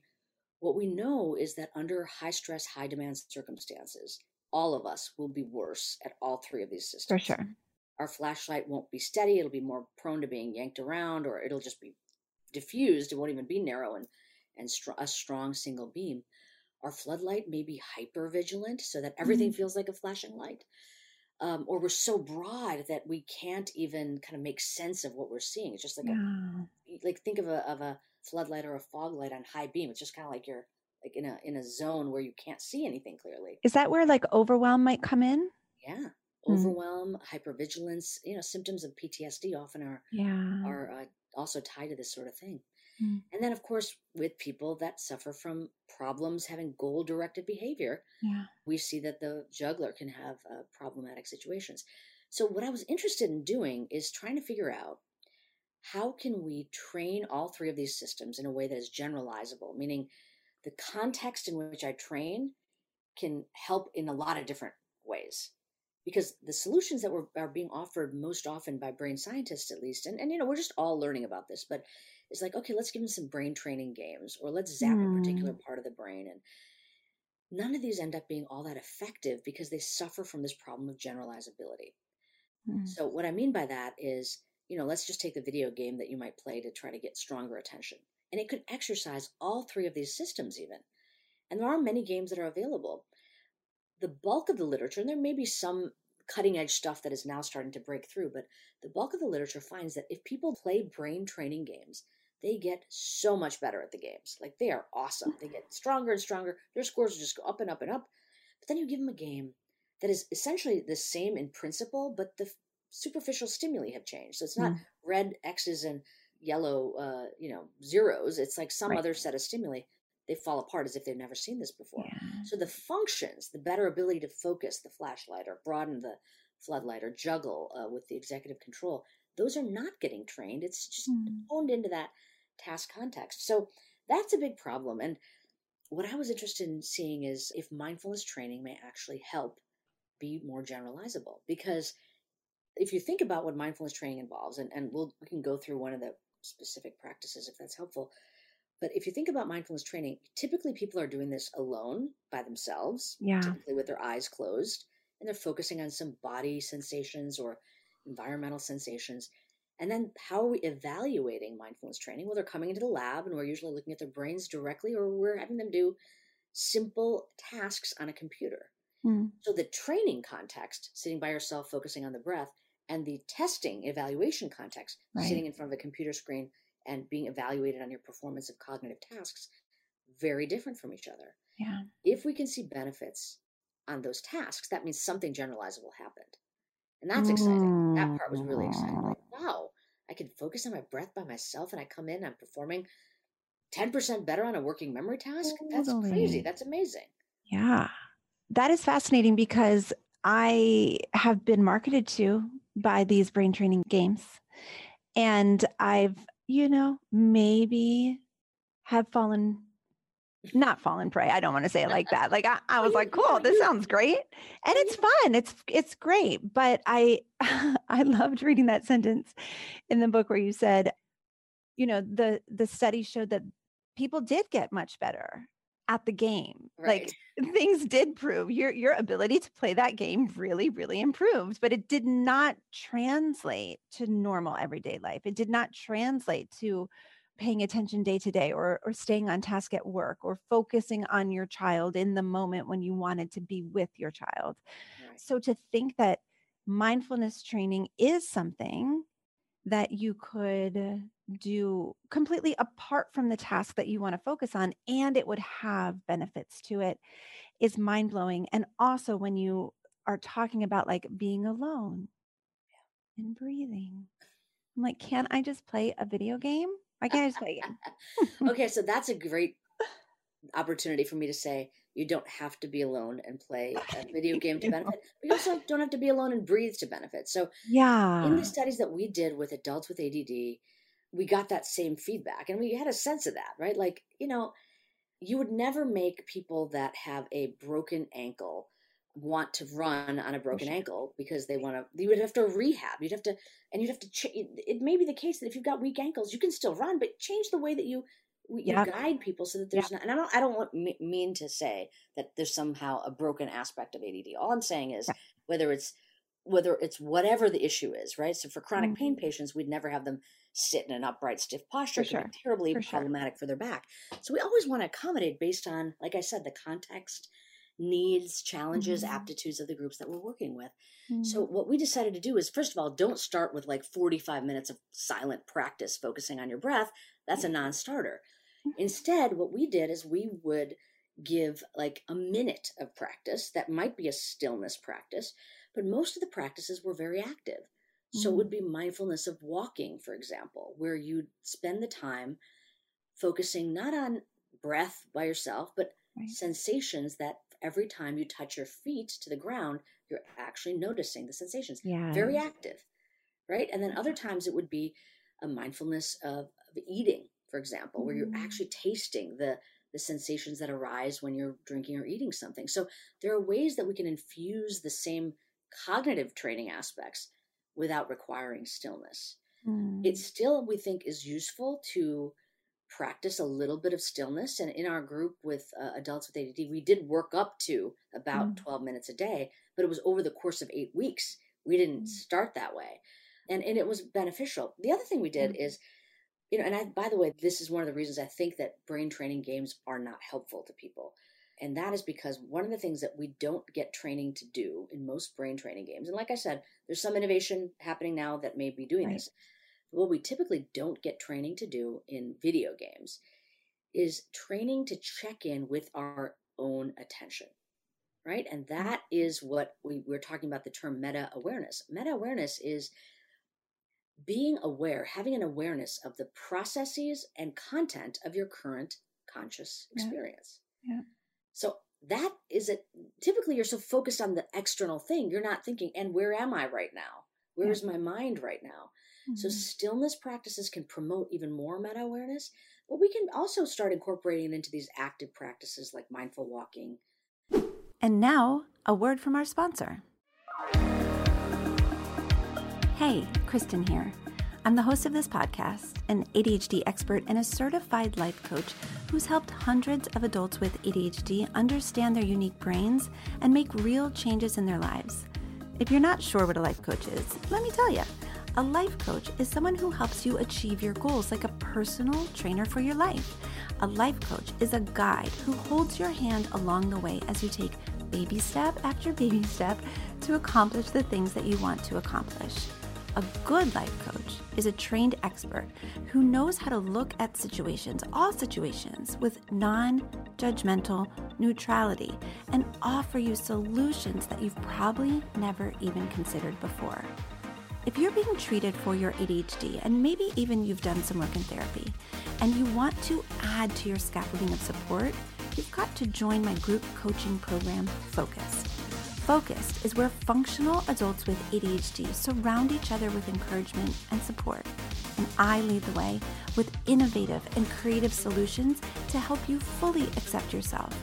What we know is that under high stress, high demand circumstances, all of us will be worse at all three of these systems. For sure our flashlight won't be steady. It'll be more prone to being yanked around, or it'll just be diffused. It won't even be narrow and, and str- a strong single beam. Our floodlight may be hyper vigilant so that everything mm-hmm. feels like a flashing light. Um, or we're so broad that we can't even kind of make sense of what we're seeing. It's just like yeah. a, like think of a of a floodlight or a fog light on high beam. It's just kind of like you're like in a in a zone where you can't see anything clearly. Is that where like overwhelm might come in? Yeah, mm. overwhelm, hypervigilance. You know, symptoms of PTSD often are yeah. are uh, also tied to this sort of thing. Mm. And then, of course, with people that suffer from problems having goal directed behavior, yeah. we see that the juggler can have uh, problematic situations. So, what I was interested in doing is trying to figure out how can we train all three of these systems in a way that is generalizable, meaning the context in which I train can help in a lot of different ways because the solutions that were, are being offered most often by brain scientists at least and, and you know we're just all learning about this but it's like okay let's give them some brain training games or let's zap mm. a particular hmm. part of the brain and none of these end up being all that effective because they suffer from this problem of generalizability mm. so what i mean by that is you know let's just take the video game that you might play to try to get stronger attention and it could exercise all three of these systems even and there are many games that are available the bulk of the literature, and there may be some cutting edge stuff that is now starting to break through, but the bulk of the literature finds that if people play brain training games, they get so much better at the games. Like they are awesome. They get stronger and stronger. Their scores just go up and up and up. But then you give them a game that is essentially the same in principle, but the superficial stimuli have changed. So it's not mm. red X's and yellow, uh, you know, zeros. It's like some right. other set of stimuli they fall apart as if they've never seen this before. Yeah. So the functions, the better ability to focus the flashlight or broaden the floodlight or juggle uh, with the executive control, those are not getting trained. It's just mm. honed into that task context. So that's a big problem. And what I was interested in seeing is if mindfulness training may actually help be more generalizable. Because if you think about what mindfulness training involves, and, and we'll, we can go through one of the specific practices if that's helpful. But if you think about mindfulness training, typically people are doing this alone by themselves, yeah. typically with their eyes closed, and they're focusing on some body sensations or environmental sensations. And then how are we evaluating mindfulness training? Well, they're coming into the lab and we're usually looking at their brains directly, or we're having them do simple tasks on a computer. Mm. So the training context, sitting by yourself, focusing on the breath, and the testing evaluation context, right. sitting in front of a computer screen and being evaluated on your performance of cognitive tasks, very different from each other. Yeah. If we can see benefits on those tasks, that means something generalizable happened. And that's exciting. That part was really exciting. I can focus on my breath by myself and I come in, I'm performing 10% better on a working memory task. That's crazy. That's amazing. Yeah. That is fascinating because I have been marketed to by these brain training games. And I've, you know, maybe have fallen not fallen prey. I don't want to say it like that. Like I, I was like, cool, this sounds great. And it's fun. It's it's great. But I <laughs> I loved reading that sentence in the book where you said, you know, the the study showed that people did get much better at the game. Right. Like <laughs> things did prove your your ability to play that game really really improved, but it did not translate to normal everyday life. It did not translate to paying attention day to day or or staying on task at work or focusing on your child in the moment when you wanted to be with your child. Right. So to think that mindfulness training is something that you could do completely apart from the task that you want to focus on and it would have benefits to it is mind blowing and also when you are talking about like being alone and breathing I'm like can't I just play a video game why can't I just play a game okay so that's a great opportunity for me to say you don't have to be alone and play a <laughs> video game to benefit. But you also don't have to be alone and breathe to benefit. So, yeah, in the studies that we did with adults with ADD, we got that same feedback, and we had a sense of that, right? Like, you know, you would never make people that have a broken ankle want to run on a broken ankle because they want to you would have to rehab you'd have to and you'd have to ch- it may be the case that if you've got weak ankles you can still run but change the way that you we yep. guide people so that there's yep. not, and I don't, I don't want, mean to say that there's somehow a broken aspect of ADD. All I'm saying is whether it's, whether it's whatever the issue is, right? So for chronic mm-hmm. pain patients, we'd never have them sit in an upright, stiff posture. For sure. terribly for problematic sure. for their back. So we always want to accommodate based on, like I said, the context, needs, challenges, mm-hmm. aptitudes of the groups that we're working with. Mm-hmm. So what we decided to do is first of all, don't start with like 45 minutes of silent practice focusing on your breath. That's a non-starter. Instead, what we did is we would give like a minute of practice that might be a stillness practice, but most of the practices were very active. So it would mm. be mindfulness of walking, for example, where you'd spend the time focusing not on breath by yourself, but right. sensations that every time you touch your feet to the ground, you're actually noticing the sensations. Yeah. Very active. Right. And then other times it would be a mindfulness of, of eating for example, where you're mm. actually tasting the the sensations that arise when you're drinking or eating something. So there are ways that we can infuse the same cognitive training aspects without requiring stillness. Mm. It still, we think, is useful to practice a little bit of stillness. And in our group with uh, adults with ADD, we did work up to about mm. 12 minutes a day, but it was over the course of eight weeks. We didn't mm. start that way. And, and it was beneficial. The other thing we did mm. is you know, and I, by the way, this is one of the reasons I think that brain training games are not helpful to people. And that is because one of the things that we don't get training to do in most brain training games, and like I said, there's some innovation happening now that may be doing right. this. What we typically don't get training to do in video games is training to check in with our own attention, right? And mm. that is what we, we're talking about the term meta awareness. Meta awareness is being aware, having an awareness of the processes and content of your current conscious experience. Yeah. yeah. So that is it. Typically, you're so focused on the external thing, you're not thinking, and where am I right now? Where yeah. is my mind right now? Mm-hmm. So, stillness practices can promote even more meta awareness, but we can also start incorporating into these active practices like mindful walking. And now, a word from our sponsor. Hey, Kristen here. I'm the host of this podcast, an ADHD expert and a certified life coach who's helped hundreds of adults with ADHD understand their unique brains and make real changes in their lives. If you're not sure what a life coach is, let me tell you. A life coach is someone who helps you achieve your goals like a personal trainer for your life. A life coach is a guide who holds your hand along the way as you take baby step after baby <laughs> step to accomplish the things that you want to accomplish. A good life coach is a trained expert who knows how to look at situations, all situations, with non judgmental neutrality and offer you solutions that you've probably never even considered before. If you're being treated for your ADHD, and maybe even you've done some work in therapy, and you want to add to your scaffolding of support, you've got to join my group coaching program, Focused. Focused is where functional adults with ADHD surround each other with encouragement and support. And I lead the way with innovative and creative solutions to help you fully accept yourself,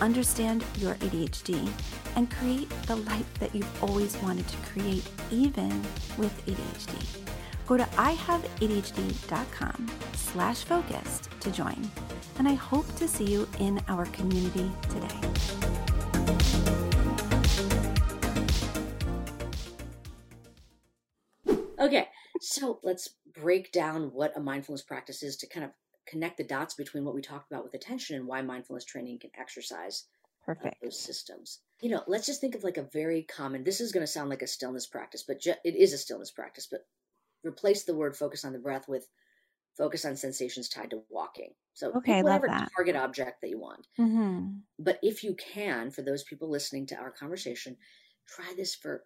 understand your ADHD, and create the life that you've always wanted to create, even with ADHD. Go to ihaveadhd.com slash focused to join. And I hope to see you in our community today. Okay, so let's break down what a mindfulness practice is to kind of connect the dots between what we talked about with attention and why mindfulness training can exercise perfect those systems. You know, let's just think of like a very common. This is going to sound like a stillness practice, but ju- it is a stillness practice. But replace the word focus on the breath with focus on sensations tied to walking. So okay, whatever target object that you want. Mm-hmm. But if you can, for those people listening to our conversation, try this for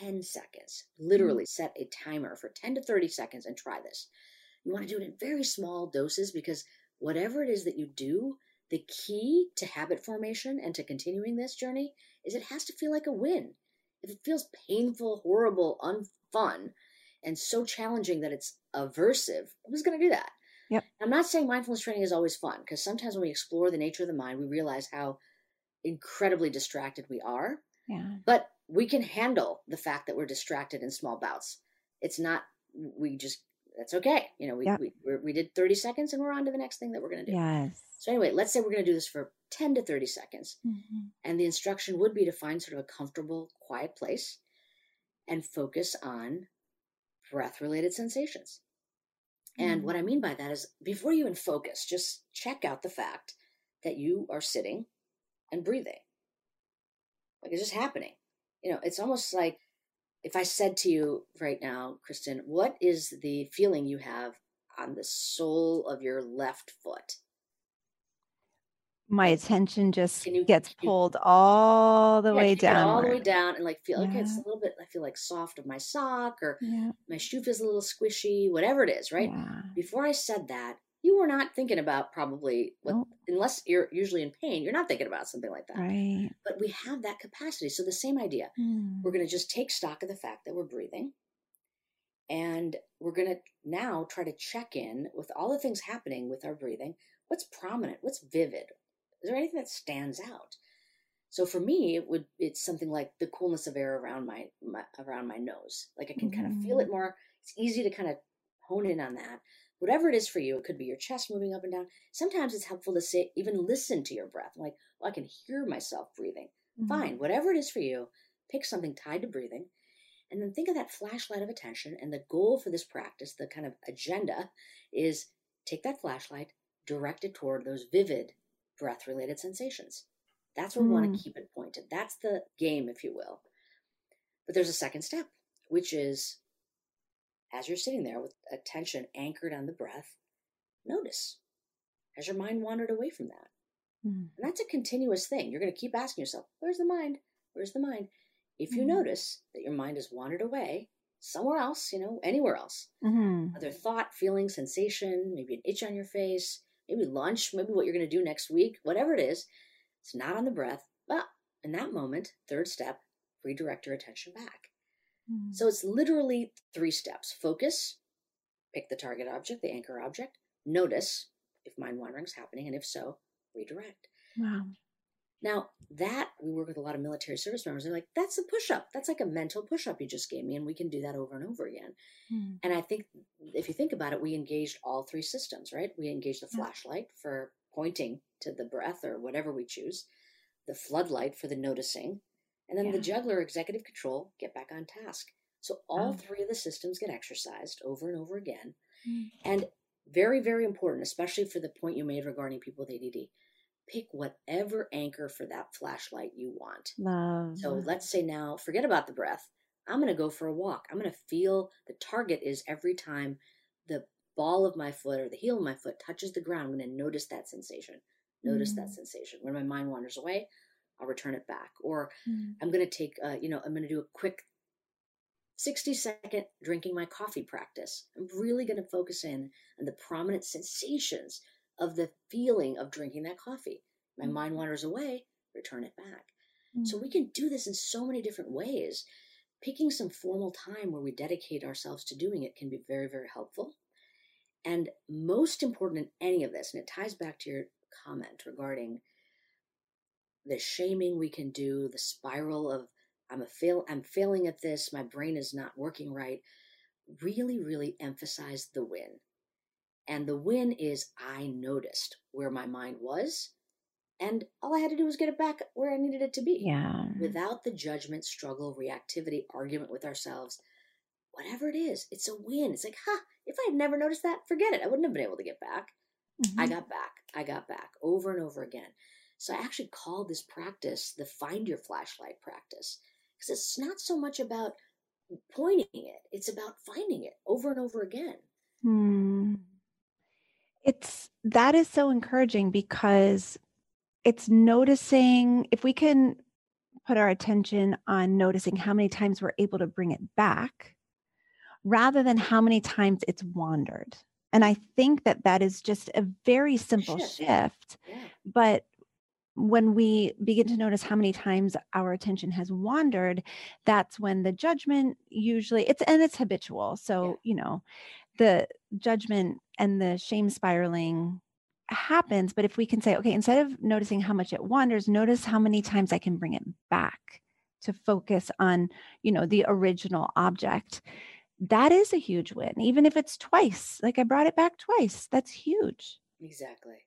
10 seconds. Literally mm-hmm. set a timer for 10 to 30 seconds and try this. You want to do it in very small doses because whatever it is that you do, the key to habit formation and to continuing this journey is it has to feel like a win. If it feels painful, horrible, unfun, and so challenging that it's aversive, who's going to do that? Yep. I'm not saying mindfulness training is always fun because sometimes when we explore the nature of the mind, we realize how incredibly distracted we are. Yeah. But we can handle the fact that we're distracted in small bouts. It's not, we just, that's okay. You know, we, yep. we, we did 30 seconds and we're on to the next thing that we're going to do. Yes. So, anyway, let's say we're going to do this for 10 to 30 seconds. Mm-hmm. And the instruction would be to find sort of a comfortable, quiet place and focus on breath related sensations. Mm-hmm. And what I mean by that is before you even focus, just check out the fact that you are sitting and breathing. Like it's just happening. You know, it's almost like if I said to you right now, Kristen, what is the feeling you have on the sole of your left foot? my attention just you, gets pulled all the yeah, way down all the way down and like feel yeah. okay it's a little bit i feel like soft of my sock or yeah. my shoe feels a little squishy whatever it is right before i said that you were not thinking about probably what, nope. unless you're usually in pain you're not thinking about something like that right but we have that capacity so the same idea mm. we're going to just take stock of the fact that we're breathing and we're going to now try to check in with all the things happening with our breathing what's prominent what's vivid is there anything that stands out? So for me, it would it's something like the coolness of air around my, my around my nose. Like I can mm-hmm. kind of feel it more. It's easy to kind of hone in on that. Whatever it is for you, it could be your chest moving up and down. Sometimes it's helpful to sit, even listen to your breath. Like, well, I can hear myself breathing. Mm-hmm. Fine, whatever it is for you, pick something tied to breathing, and then think of that flashlight of attention. And the goal for this practice, the kind of agenda, is take that flashlight, direct it toward those vivid breath related sensations. That's where mm. we want to keep it pointed. That's the game, if you will. But there's a second step, which is as you're sitting there with attention anchored on the breath, notice. Has your mind wandered away from that? Mm. And that's a continuous thing. You're going to keep asking yourself, where's the mind? Where's the mind? If you mm. notice that your mind has wandered away somewhere else, you know, anywhere else, mm-hmm. other thought, feeling, sensation, maybe an itch on your face, maybe lunch, maybe what you're going to do next week, whatever it is, it's not on the breath. But in that moment, third step, redirect your attention back. Mm-hmm. So it's literally three steps focus, pick the target object, the anchor object, notice if mind wandering is happening, and if so, redirect. Wow. Now, that we work with a lot of military service members. They're like, that's a push up. That's like a mental push up you just gave me. And we can do that over and over again. Mm. And I think if you think about it, we engaged all three systems, right? We engaged the yeah. flashlight for pointing to the breath or whatever we choose, the floodlight for the noticing, And then yeah. the juggler, executive control, get back on task. So all oh. three of the systems get exercised over and over again. Mm. And very, very important, especially for the point you made regarding people with ADD. Pick whatever anchor for that flashlight you want. Love. So let's say now, forget about the breath. I'm going to go for a walk. I'm going to feel the target is every time the ball of my foot or the heel of my foot touches the ground. I'm going to notice that sensation. Notice mm. that sensation. When my mind wanders away, I'll return it back. Or mm. I'm going to take, uh, you know, I'm going to do a quick 60 second drinking my coffee practice. I'm really going to focus in on the prominent sensations of the feeling of drinking that coffee. My mm. mind wanders away, return it back. Mm. So we can do this in so many different ways. Picking some formal time where we dedicate ourselves to doing it can be very, very helpful. And most important in any of this, and it ties back to your comment regarding the shaming we can do, the spiral of I'm a fail I'm failing at this, my brain is not working right. Really, really emphasize the win. And the win is I noticed where my mind was, and all I had to do was get it back where I needed it to be. Yeah. Without the judgment, struggle, reactivity, argument with ourselves, whatever it is, it's a win. It's like, huh, if I had never noticed that, forget it. I wouldn't have been able to get back. Mm-hmm. I got back. I got back over and over again. So I actually call this practice the find your flashlight practice because it's not so much about pointing it, it's about finding it over and over again. Hmm. It's that is so encouraging because it's noticing if we can put our attention on noticing how many times we're able to bring it back rather than how many times it's wandered. And I think that that is just a very simple shift. shift yeah. But when we begin to notice how many times our attention has wandered that's when the judgment usually it's and it's habitual. So yeah. you know the judgment and the shame spiraling happens but if we can say okay instead of noticing how much it wanders notice how many times i can bring it back to focus on you know the original object that is a huge win even if it's twice like i brought it back twice that's huge. Exactly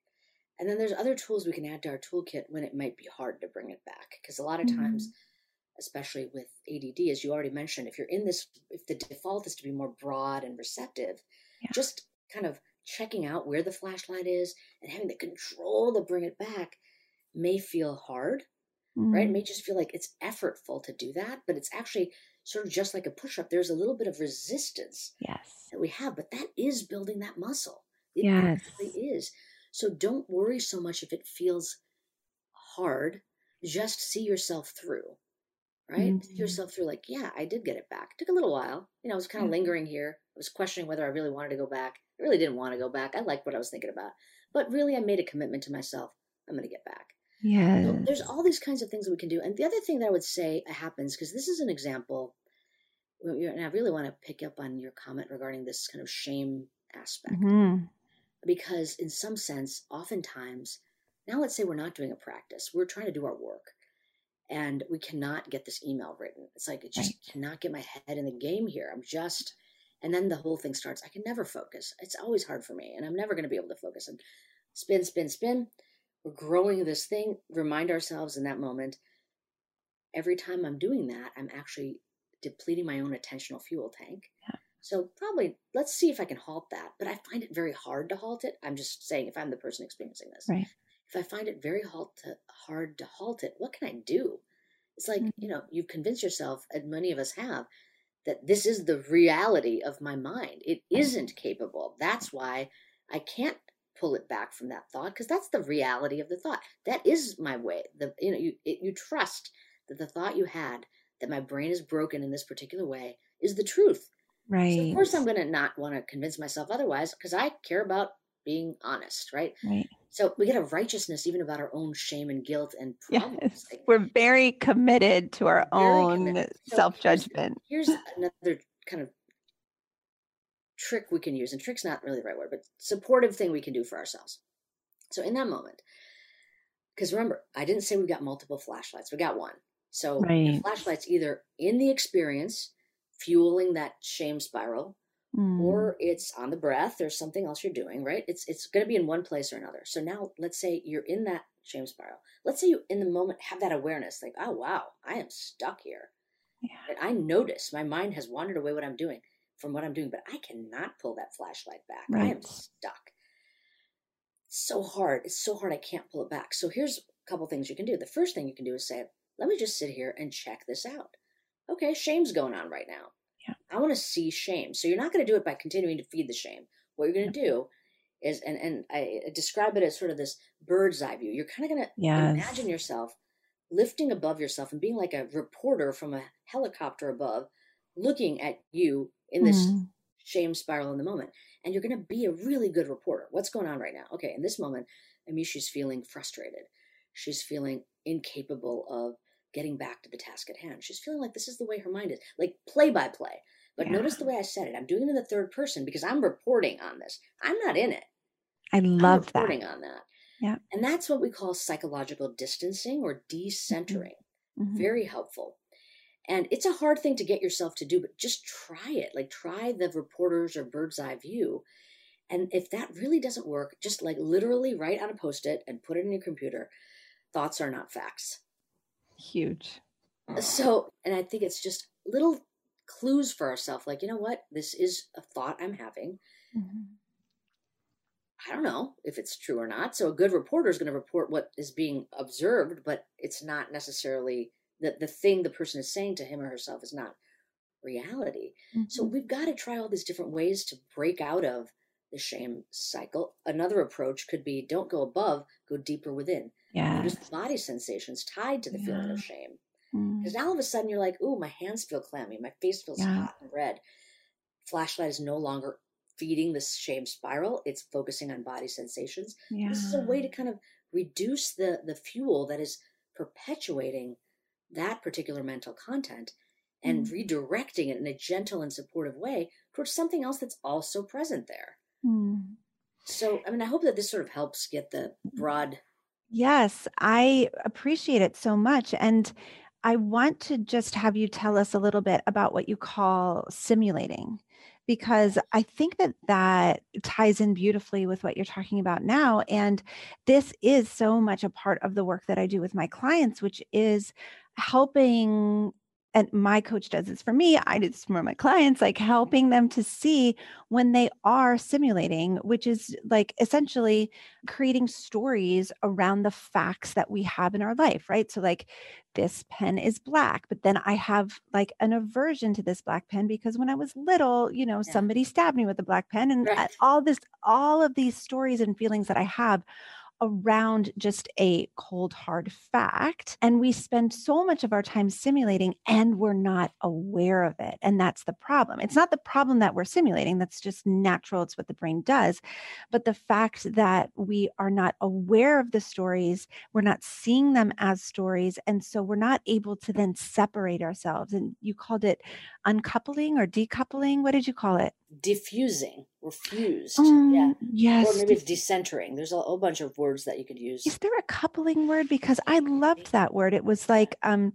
and then there's other tools we can add to our toolkit when it might be hard to bring it back. Because a lot of times, mm-hmm. especially with ADD, as you already mentioned, if you're in this, if the default is to be more broad and receptive, yeah. just kind of checking out where the flashlight is and having the control to bring it back may feel hard, mm-hmm. right? It may mm-hmm. just feel like it's effortful to do that, but it's actually sort of just like a push up. There's a little bit of resistance yes. that we have, but that is building that muscle. It yes. actually is. So don't worry so much if it feels hard. Just see yourself through, right? Mm-hmm. See yourself through, like, yeah, I did get it back. It took a little while. You know, I was kind of lingering here. I was questioning whether I really wanted to go back. I really didn't want to go back. I liked what I was thinking about. But really, I made a commitment to myself. I'm going to get back. Yeah. So there's all these kinds of things that we can do. And the other thing that I would say happens, because this is an example, and I really want to pick up on your comment regarding this kind of shame aspect. Mm-hmm because in some sense oftentimes now let's say we're not doing a practice we're trying to do our work and we cannot get this email written. It's like it just right. cannot get my head in the game here. I'm just and then the whole thing starts. I can never focus. It's always hard for me and i'm never going to be able to focus and spin spin spin. We're growing this thing. Remind ourselves in that moment every time i'm doing that i'm actually depleting my own attentional fuel tank. Yeah. So probably let's see if I can halt that. But I find it very hard to halt it. I'm just saying if I'm the person experiencing this. Right. If I find it very halt to, hard to halt it, what can I do? It's like, mm-hmm. you know, you've convinced yourself, and many of us have, that this is the reality of my mind. It isn't capable. That's why I can't pull it back from that thought because that's the reality of the thought. That is my way. The you know you it, you trust that the thought you had that my brain is broken in this particular way is the truth Right. So of course, I'm going to not want to convince myself otherwise because I care about being honest, right? Right. So we get a righteousness even about our own shame and guilt and <laughs> problems. Yes. We're very committed to our own so self judgment. Here's, here's <laughs> another kind of trick we can use, and trick's not really the right word, but supportive thing we can do for ourselves. So in that moment, because remember, I didn't say we got multiple flashlights, we got one. So right. the flashlight's either in the experience fueling that shame spiral, mm. or it's on the breath or something else you're doing, right? It's it's going to be in one place or another. So now let's say you're in that shame spiral. Let's say you in the moment have that awareness like, "Oh wow, I am stuck here." Yeah. And I notice my mind has wandered away what I'm doing from what I'm doing, but I cannot pull that flashlight back. Right. I am stuck. It's so hard. It's so hard I can't pull it back. So here's a couple things you can do. The first thing you can do is say, "Let me just sit here and check this out." Okay, shame's going on right now. Yeah. I want to see shame. So you're not going to do it by continuing to feed the shame. What you're going to do is, and and I describe it as sort of this bird's eye view. You're kind of going to yes. imagine yourself lifting above yourself and being like a reporter from a helicopter above, looking at you in this mm. shame spiral in the moment. And you're going to be a really good reporter. What's going on right now? Okay, in this moment, Amishi's feeling frustrated. She's feeling incapable of getting back to the task at hand. She's feeling like this is the way her mind is, like play by play. But yeah. notice the way I said it. I'm doing it in the third person because I'm reporting on this. I'm not in it. I love I'm reporting that. on that. Yeah. And that's what we call psychological distancing or decentering. Mm-hmm. mm-hmm. Very helpful. And it's a hard thing to get yourself to do, but just try it. Like try the reporters or bird's eye view. And if that really doesn't work, just like literally write on a post it and put it in your computer. Thoughts are not facts. Huge. So, and I think it's just little clues for ourselves like, you know what? This is a thought I'm having. Mm-hmm. I don't know if it's true or not. So a good reporter is going to report what is being observed, but it's not necessarily that the thing the person is saying to him or herself is not reality. Mm-hmm. So we've got to try all these different ways to break out of the shame cycle. Another approach could be don't go above, go deeper within. Yeah. Notice body sensations tied to the yeah. feeling of shame. Because mm. now all of a sudden you're like, ooh, my hands feel clammy, my face feels yeah. hot and red. Flashlight is no longer feeding this shame spiral, it's focusing on body sensations. Yeah. This is a way to kind of reduce the the fuel that is perpetuating that particular mental content and mm. redirecting it in a gentle and supportive way towards something else that's also present there. Mm. So, I mean, I hope that this sort of helps get the broad. Yes, I appreciate it so much. And I want to just have you tell us a little bit about what you call simulating because I think that that ties in beautifully with what you're talking about now. And this is so much a part of the work that I do with my clients, which is helping and my coach does this for me i do this for my clients like helping them to see when they are simulating which is like essentially creating stories around the facts that we have in our life right so like this pen is black but then i have like an aversion to this black pen because when i was little you know yeah. somebody stabbed me with a black pen and right. all this all of these stories and feelings that i have around just a cold, hard fact. And we spend so much of our time simulating and we're not aware of it. And that's the problem. It's not the problem that we're simulating, that's just natural. It's what the brain does. But the fact that we are not aware of the stories, we're not seeing them as stories. And so we're not able to then separate ourselves. And you called it uncoupling or decoupling. What did you call it? Diffusing refused. fused. Um, yeah. Yes. Or maybe it's decentering. There's a whole bunch of words that you could use. Is there a coupling word? Because I loved that word. It was like um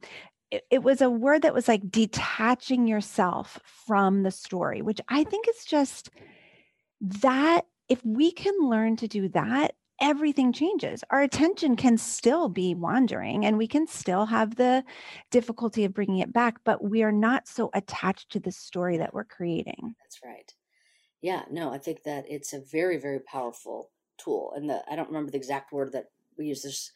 it, it was a word that was like detaching yourself from the story, which I think is just that if we can learn to do that, everything changes. Our attention can still be wandering and we can still have the difficulty of bringing it back, but we are not so attached to the story that we're creating. That's right. Yeah, no, I think that it's a very, very powerful tool. And the, I don't remember the exact word that we use. this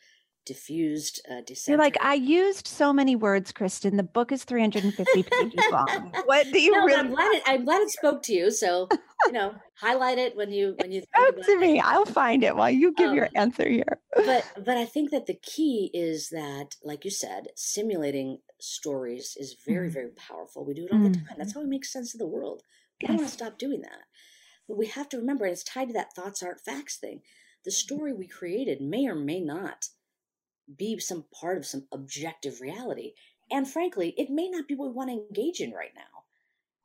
diffused, uh, You're like, I used so many words, Kristen. The book is 350 pages long. What do you no, really? I'm glad, it, I'm glad it spoke to you. So, you know, highlight it when you when you spoke to me. I'll find it while you give um, your answer here. but but I think that the key is that, like you said, simulating stories is very mm. very powerful. We do it all mm. the time. That's how we make sense of the world. We yes. don't want to stop doing that. But we have to remember, and it's tied to that thoughts aren't facts thing. The story we created may or may not be some part of some objective reality. And frankly, it may not be what we want to engage in right now.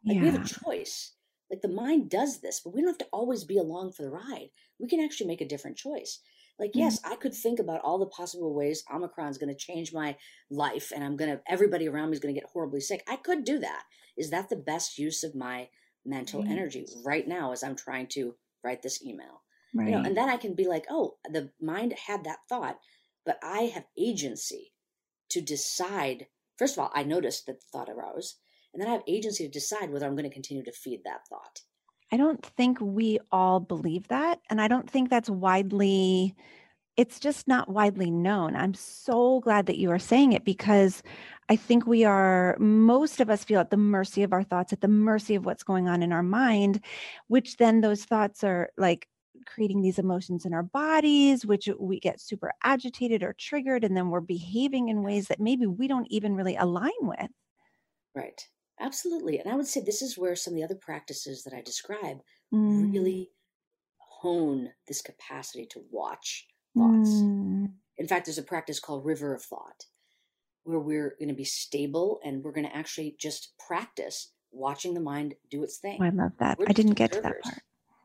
Like yeah. we have a choice. Like the mind does this, but we don't have to always be along for the ride. We can actually make a different choice. Like, mm-hmm. yes, I could think about all the possible ways Omicron is going to change my life and I'm going to, everybody around me is going to get horribly sick. I could do that. Is that the best use of my mental right. energy right now as I'm trying to write this email. Right. You know, and then I can be like, oh, the mind had that thought, but I have agency to decide. First of all, I noticed that the thought arose, and then I have agency to decide whether I'm going to continue to feed that thought. I don't think we all believe that. And I don't think that's widely, it's just not widely known. I'm so glad that you are saying it because I think we are, most of us feel at the mercy of our thoughts, at the mercy of what's going on in our mind, which then those thoughts are like creating these emotions in our bodies, which we get super agitated or triggered. And then we're behaving in ways that maybe we don't even really align with. Right. Absolutely. And I would say this is where some of the other practices that I describe mm. really hone this capacity to watch thoughts. Mm. In fact, there's a practice called River of Thought, where we're going to be stable and we're going to actually just practice watching the mind do its thing. Oh, I love that. We're I didn't get to that part.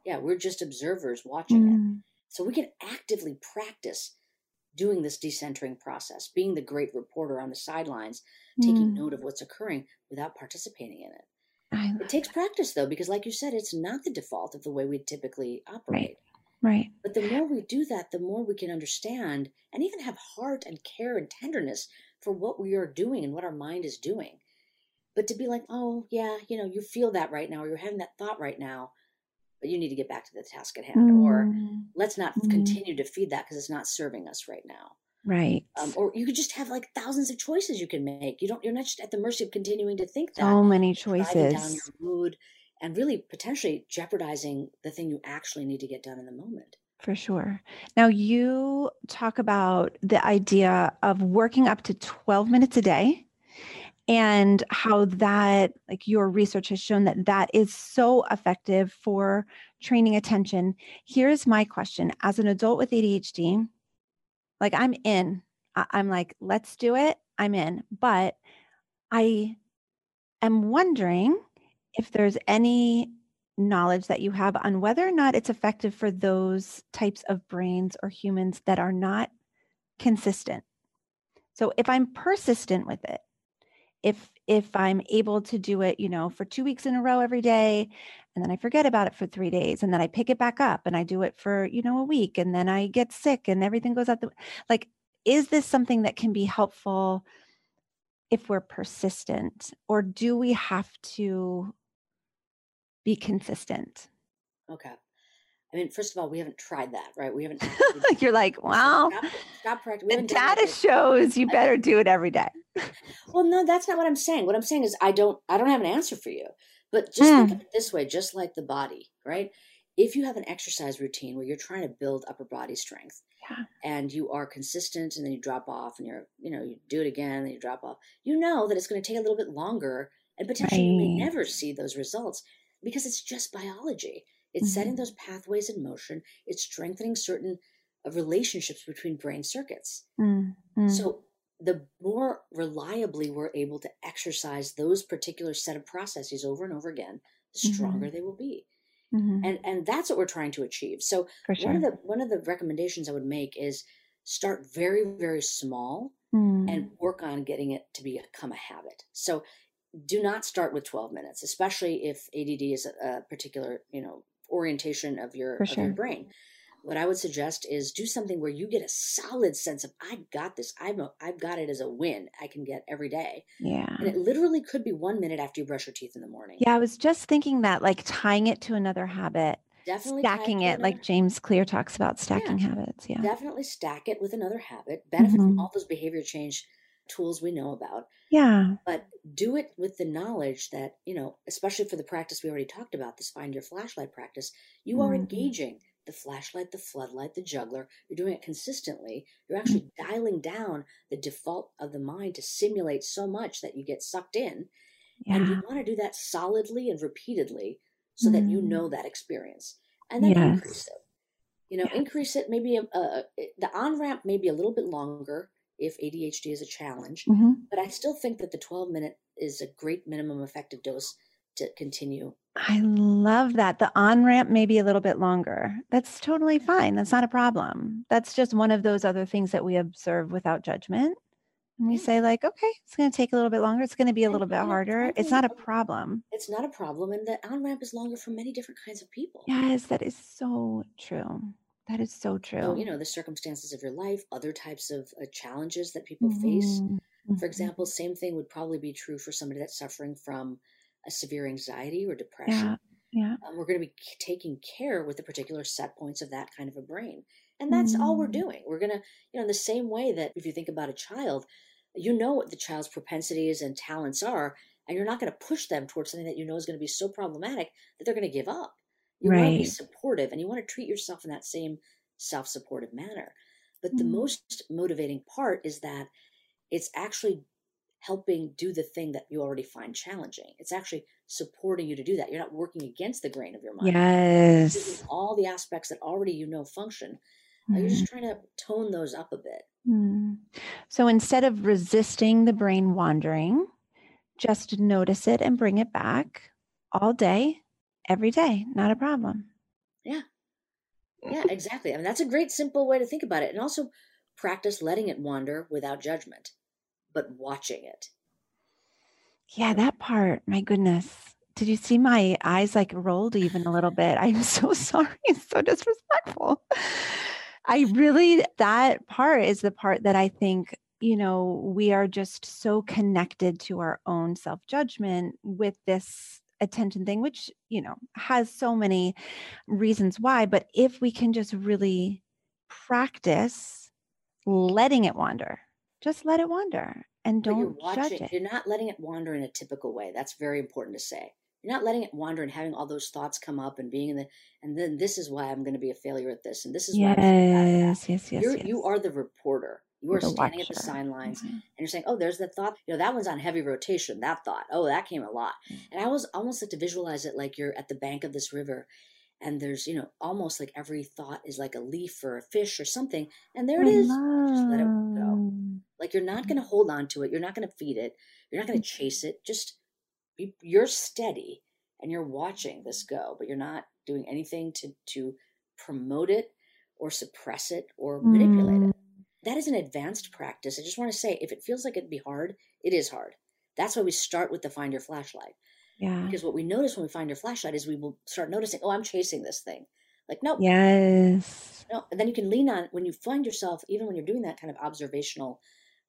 Yeah, we're just observers watching mm. it. So we can actively practice doing this decentering process, being the great reporter on the sidelines, taking mm. note of what's occurring without participating in it. I, it takes practice though, because like you said, it's not the default of the way we typically operate. Right. right. But the more we do that, the more we can understand and even have heart and care and tenderness for what we are doing and what our mind is doing. But to be like, oh, yeah, you know, you feel that right now, or you're having that thought right now, but you need to get back to the task at hand. Mm. Or let's not mm. continue to feed that because it's not serving us right now. Right. Um, or you could just have like thousands of choices you can make. You don't. You're not just at the mercy of continuing to think that. So many choices. Down your mood, and really potentially jeopardizing the thing you actually need to get done in the moment. For sure. Now you talk about the idea of working up to 12 minutes a day and how that like your research has shown that that is so effective for training attention. Here's my question as an adult with ADHD, like I'm in. I'm like, let's do it. I'm in. But I am wondering if there's any knowledge that you have on whether or not it's effective for those types of brains or humans that are not consistent. So if I'm persistent with it, if if I'm able to do it, you know, for 2 weeks in a row every day and then I forget about it for 3 days and then I pick it back up and I do it for, you know, a week and then I get sick and everything goes out the like is this something that can be helpful if we're persistent or do we have to be consistent? Okay. I mean, first of all, we haven't tried that, right? We haven't. <laughs> You're like, well, stop, stop practicing. The data shows you better do it every day. <laughs> well, no, that's not what I'm saying. What I'm saying is, I don't, I don't have an answer for you. But just mm. think of it this way, just like the body, right? If you have an exercise routine where you're trying to build upper body strength, yeah. and you are consistent, and then you drop off, and you're, you know, you do it again, and you drop off, you know that it's going to take a little bit longer, and potentially right. you may never see those results because it's just biology. It's mm-hmm. setting those pathways in motion. It's strengthening certain uh, relationships between brain circuits. Mm-hmm. So the more reliably we're able to exercise those particular set of processes over and over again, the stronger mm-hmm. they will be. Mm-hmm. And and that's what we're trying to achieve. So sure. one of the one of the recommendations I would make is start very very small mm. and work on getting it to become a habit. So do not start with 12 minutes, especially if ADD is a, a particular, you know, orientation of your, of your brain. What I would suggest is do something where you get a solid sense of I got this. I'm a, I've got it as a win. I can get every day. Yeah. And it literally could be one minute after you brush your teeth in the morning. Yeah, I was just thinking that, like tying it to another habit. Definitely stacking it, like James Clear talks about stacking yeah. habits. Yeah. Definitely stack it with another habit. Benefit mm-hmm. from all those behavior change tools we know about. Yeah. But do it with the knowledge that, you know, especially for the practice we already talked about, this find your flashlight practice, you mm-hmm. are engaging the flashlight, the floodlight, the juggler. You're doing it consistently. You're actually mm-hmm. dialing down the default of the mind to simulate so much that you get sucked in. Yeah. And you want to do that solidly and repeatedly so mm-hmm. that you know mm. that experience. And then yes. increase it. You know, yeah. increase it maybe a, a, the on ramp may be a little bit longer if ADHD is a challenge. Mm-hmm. But I still think that the 12 minute is a great minimum effective dose to continue. I love that. The on ramp may be a little bit longer. That's totally fine. That's not a problem. That's just one of those other things that we observe without judgment. And we say, like, okay, it's going to take a little bit longer. It's going to be a little bit harder. It's not a problem. It's not a problem. And the on ramp is longer for many different kinds of people. Yes, that is so true. That is so true. So, you know, the circumstances of your life, other types of uh, challenges that people mm-hmm. face. For mm-hmm. example, same thing would probably be true for somebody that's suffering from a severe anxiety or depression. Yeah. yeah. Um, we're going to be taking care with the particular set points of that kind of a brain. And that's mm-hmm. all we're mm. doing. We're going to, you know, in the same way that if you think about a child, you know what the child's propensities and talents are, and you're not going to push them towards something that you know is going to be so problematic that they're going to give up. You right. want to be supportive and you want to treat yourself in that same self supportive manner. But mm. the most motivating part is that it's actually helping do the thing that you already find challenging. It's actually supporting you to do that. You're not working against the grain of your mind. Yes. All the aspects that already you know function. Mm. You're just mm-hmm. trying to tone those up a bit. Mm. So instead of resisting the brain wandering, just notice it and bring it back all day, every day. Not a problem. Yeah. Yeah, exactly. I mean, that's a great, simple way to think about it. And also practice letting it wander without judgment but watching it. Yeah, that part. My goodness. Did you see my eyes like rolled even a little bit? I'm so <laughs> sorry. It's so disrespectful. I really, that part is the part that I think, you know, we are just so connected to our own self judgment with this attention thing, which, you know, has so many reasons why. But if we can just really practice letting it wander, just let it wander and don't judge it. You're not letting it wander in a typical way. That's very important to say. You're not letting it wander and having all those thoughts come up and being in the and then this is why I'm going to be a failure at this and this is yes, why yes, yes, yes, you're, yes. You are the reporter. You are standing at the sign lines mm-hmm. and you're saying, "Oh, there's that thought. You know, that one's on heavy rotation. That thought. Oh, that came a lot." Mm-hmm. And I was almost like to visualize it like you're at the bank of this river and there's you know almost like every thought is like a leaf or a fish or something and there it is just let it go like you're not going to hold on to it you're not going to feed it you're not going to chase it just be, you're steady and you're watching this go but you're not doing anything to to promote it or suppress it or manipulate mm. it that is an advanced practice i just want to say if it feels like it'd be hard it is hard that's why we start with the find your flashlight yeah. Because what we notice when we find your flashlight is we will start noticing, oh, I'm chasing this thing. Like, nope. Yes. No. And then you can lean on when you find yourself, even when you're doing that kind of observational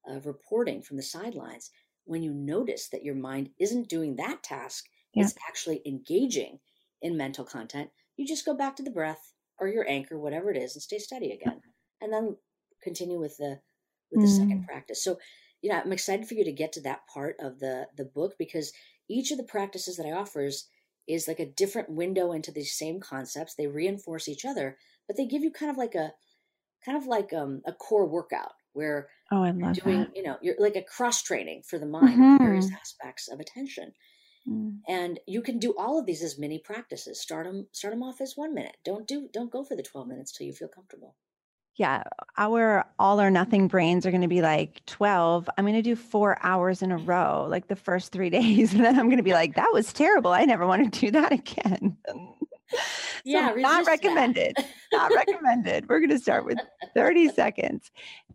uh, reporting from the sidelines, when you notice that your mind isn't doing that task, yeah. it's actually engaging in mental content, you just go back to the breath or your anchor, whatever it is, and stay steady again. And then continue with the with the mm. second practice. So, you know, I'm excited for you to get to that part of the the book because each of the practices that I offer is, like a different window into these same concepts. They reinforce each other, but they give you kind of like a kind of like um, a core workout where oh, I love doing, that. you know, you're like a cross training for the mind, mm-hmm. various aspects of attention. Mm. And you can do all of these as mini practices. Start them, start them off as one minute. Don't do, don't go for the 12 minutes till you feel comfortable yeah, our all or nothing brains are going to be like 12. I'm going to do four hours in a row, like the first three <laughs> days. And then I'm going to be like, that was terrible. I never want to do that again. <laughs> so yeah, not recommended. not <laughs> recommended. We're going to start with 30 seconds.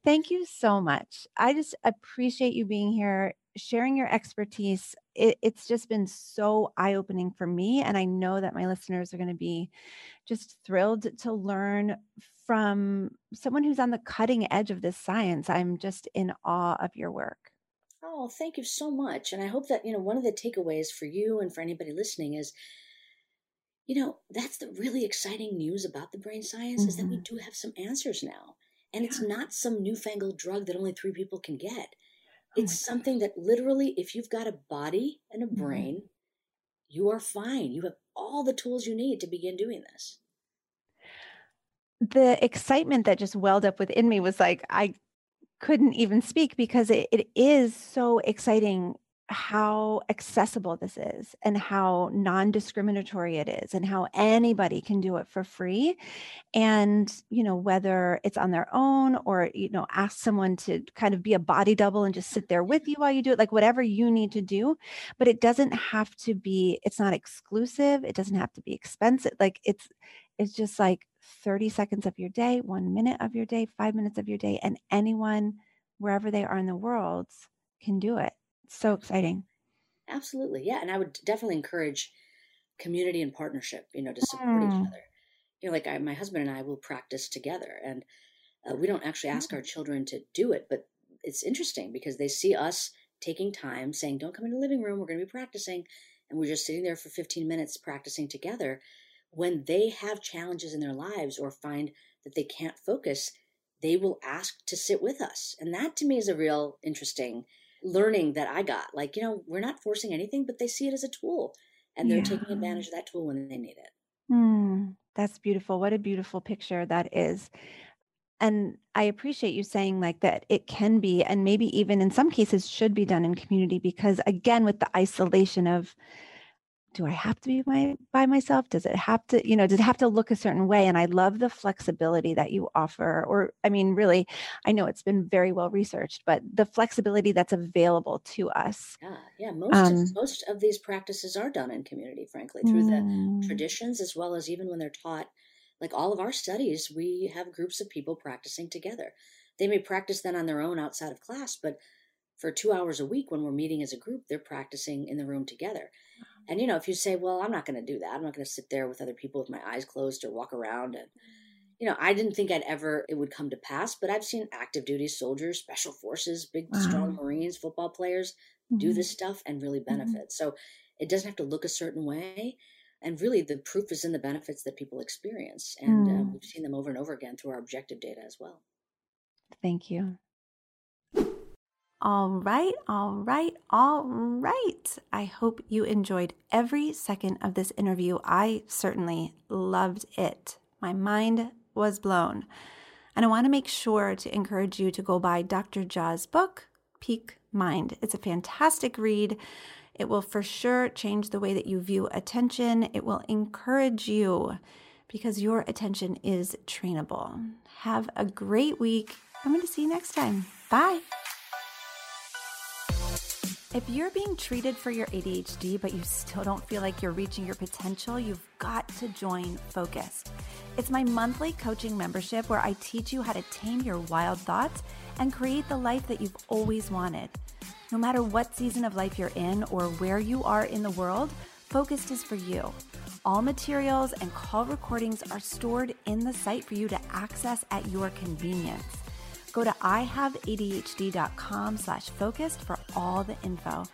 Thank you so much. I just appreciate you being here, sharing your expertise. It, it's just been so eye opening for me. And I know that my listeners are going to be just thrilled to learn from someone who's on the cutting edge of this science. I'm just in awe of your work. Oh, thank you so much. And I hope that, you know, one of the takeaways for you and for anybody listening is, you know, that's the really exciting news about the brain science mm-hmm. is that we mm-hmm. do have some answers now. And yeah. it's not some newfangled drug that only three people can get. Oh it's something that literally, if you've got a body and a mm-hmm. brain, mm-hmm. you are fine. You have all the tools you need to begin doing this the excitement that just welled up within me was like I couldn't even speak because it, it is so exciting how accessible this is and how non-discriminatory it is and how anybody can do it for free. And you know whether it's on their own or you know ask someone to kind of be a body double and just sit there with you while you do it like whatever you need to do. But it doesn't have to be it's not exclusive. It doesn't have to be expensive. Like it's it's just like 30 seconds of your day, one minute of your day, five minutes of your day, and anyone wherever they are in the world can do it. It's so exciting. Absolutely. Yeah. And I would definitely encourage community and partnership, you know, to support mm. each other. You know, like I, my husband and I will practice together and uh, we don't actually ask mm. our children to do it, but it's interesting because they see us taking time saying, don't come in the living room. We're going to be practicing. And we're just sitting there for 15 minutes practicing together. When they have challenges in their lives or find that they can't focus, they will ask to sit with us. And that to me is a real interesting learning that I got. Like, you know, we're not forcing anything, but they see it as a tool and they're yeah. taking advantage of that tool when they need it. Mm, that's beautiful. What a beautiful picture that is. And I appreciate you saying like that it can be, and maybe even in some cases should be done in community because, again, with the isolation of do I have to be my, by myself? Does it have to, you know, does it have to look a certain way? And I love the flexibility that you offer. Or, I mean, really, I know it's been very well researched, but the flexibility that's available to us. Yeah, yeah. Most um, of, most of these practices are done in community, frankly, through mm, the traditions as well as even when they're taught. Like all of our studies, we have groups of people practicing together. They may practice then on their own outside of class, but for two hours a week when we're meeting as a group, they're practicing in the room together. And you know, if you say, "Well, I'm not going to do that. I'm not going to sit there with other people with my eyes closed or walk around," and you know, I didn't think I'd ever it would come to pass, but I've seen active duty soldiers, special forces, big wow. strong Marines, football players mm-hmm. do this stuff and really mm-hmm. benefit. Mm-hmm. So it doesn't have to look a certain way. And really, the proof is in the benefits that people experience. And mm. uh, we've seen them over and over again through our objective data as well. Thank you. All right, all right, all right. I hope you enjoyed every second of this interview. I certainly loved it. My mind was blown. And I want to make sure to encourage you to go buy Dr. Jha's book, Peak Mind. It's a fantastic read. It will for sure change the way that you view attention. It will encourage you because your attention is trainable. Have a great week. I'm going to see you next time. Bye. If you're being treated for your ADHD, but you still don't feel like you're reaching your potential, you've got to join Focused. It's my monthly coaching membership where I teach you how to tame your wild thoughts and create the life that you've always wanted. No matter what season of life you're in or where you are in the world, Focused is for you. All materials and call recordings are stored in the site for you to access at your convenience. Go to ihaveadhd.com slash focused for all the info.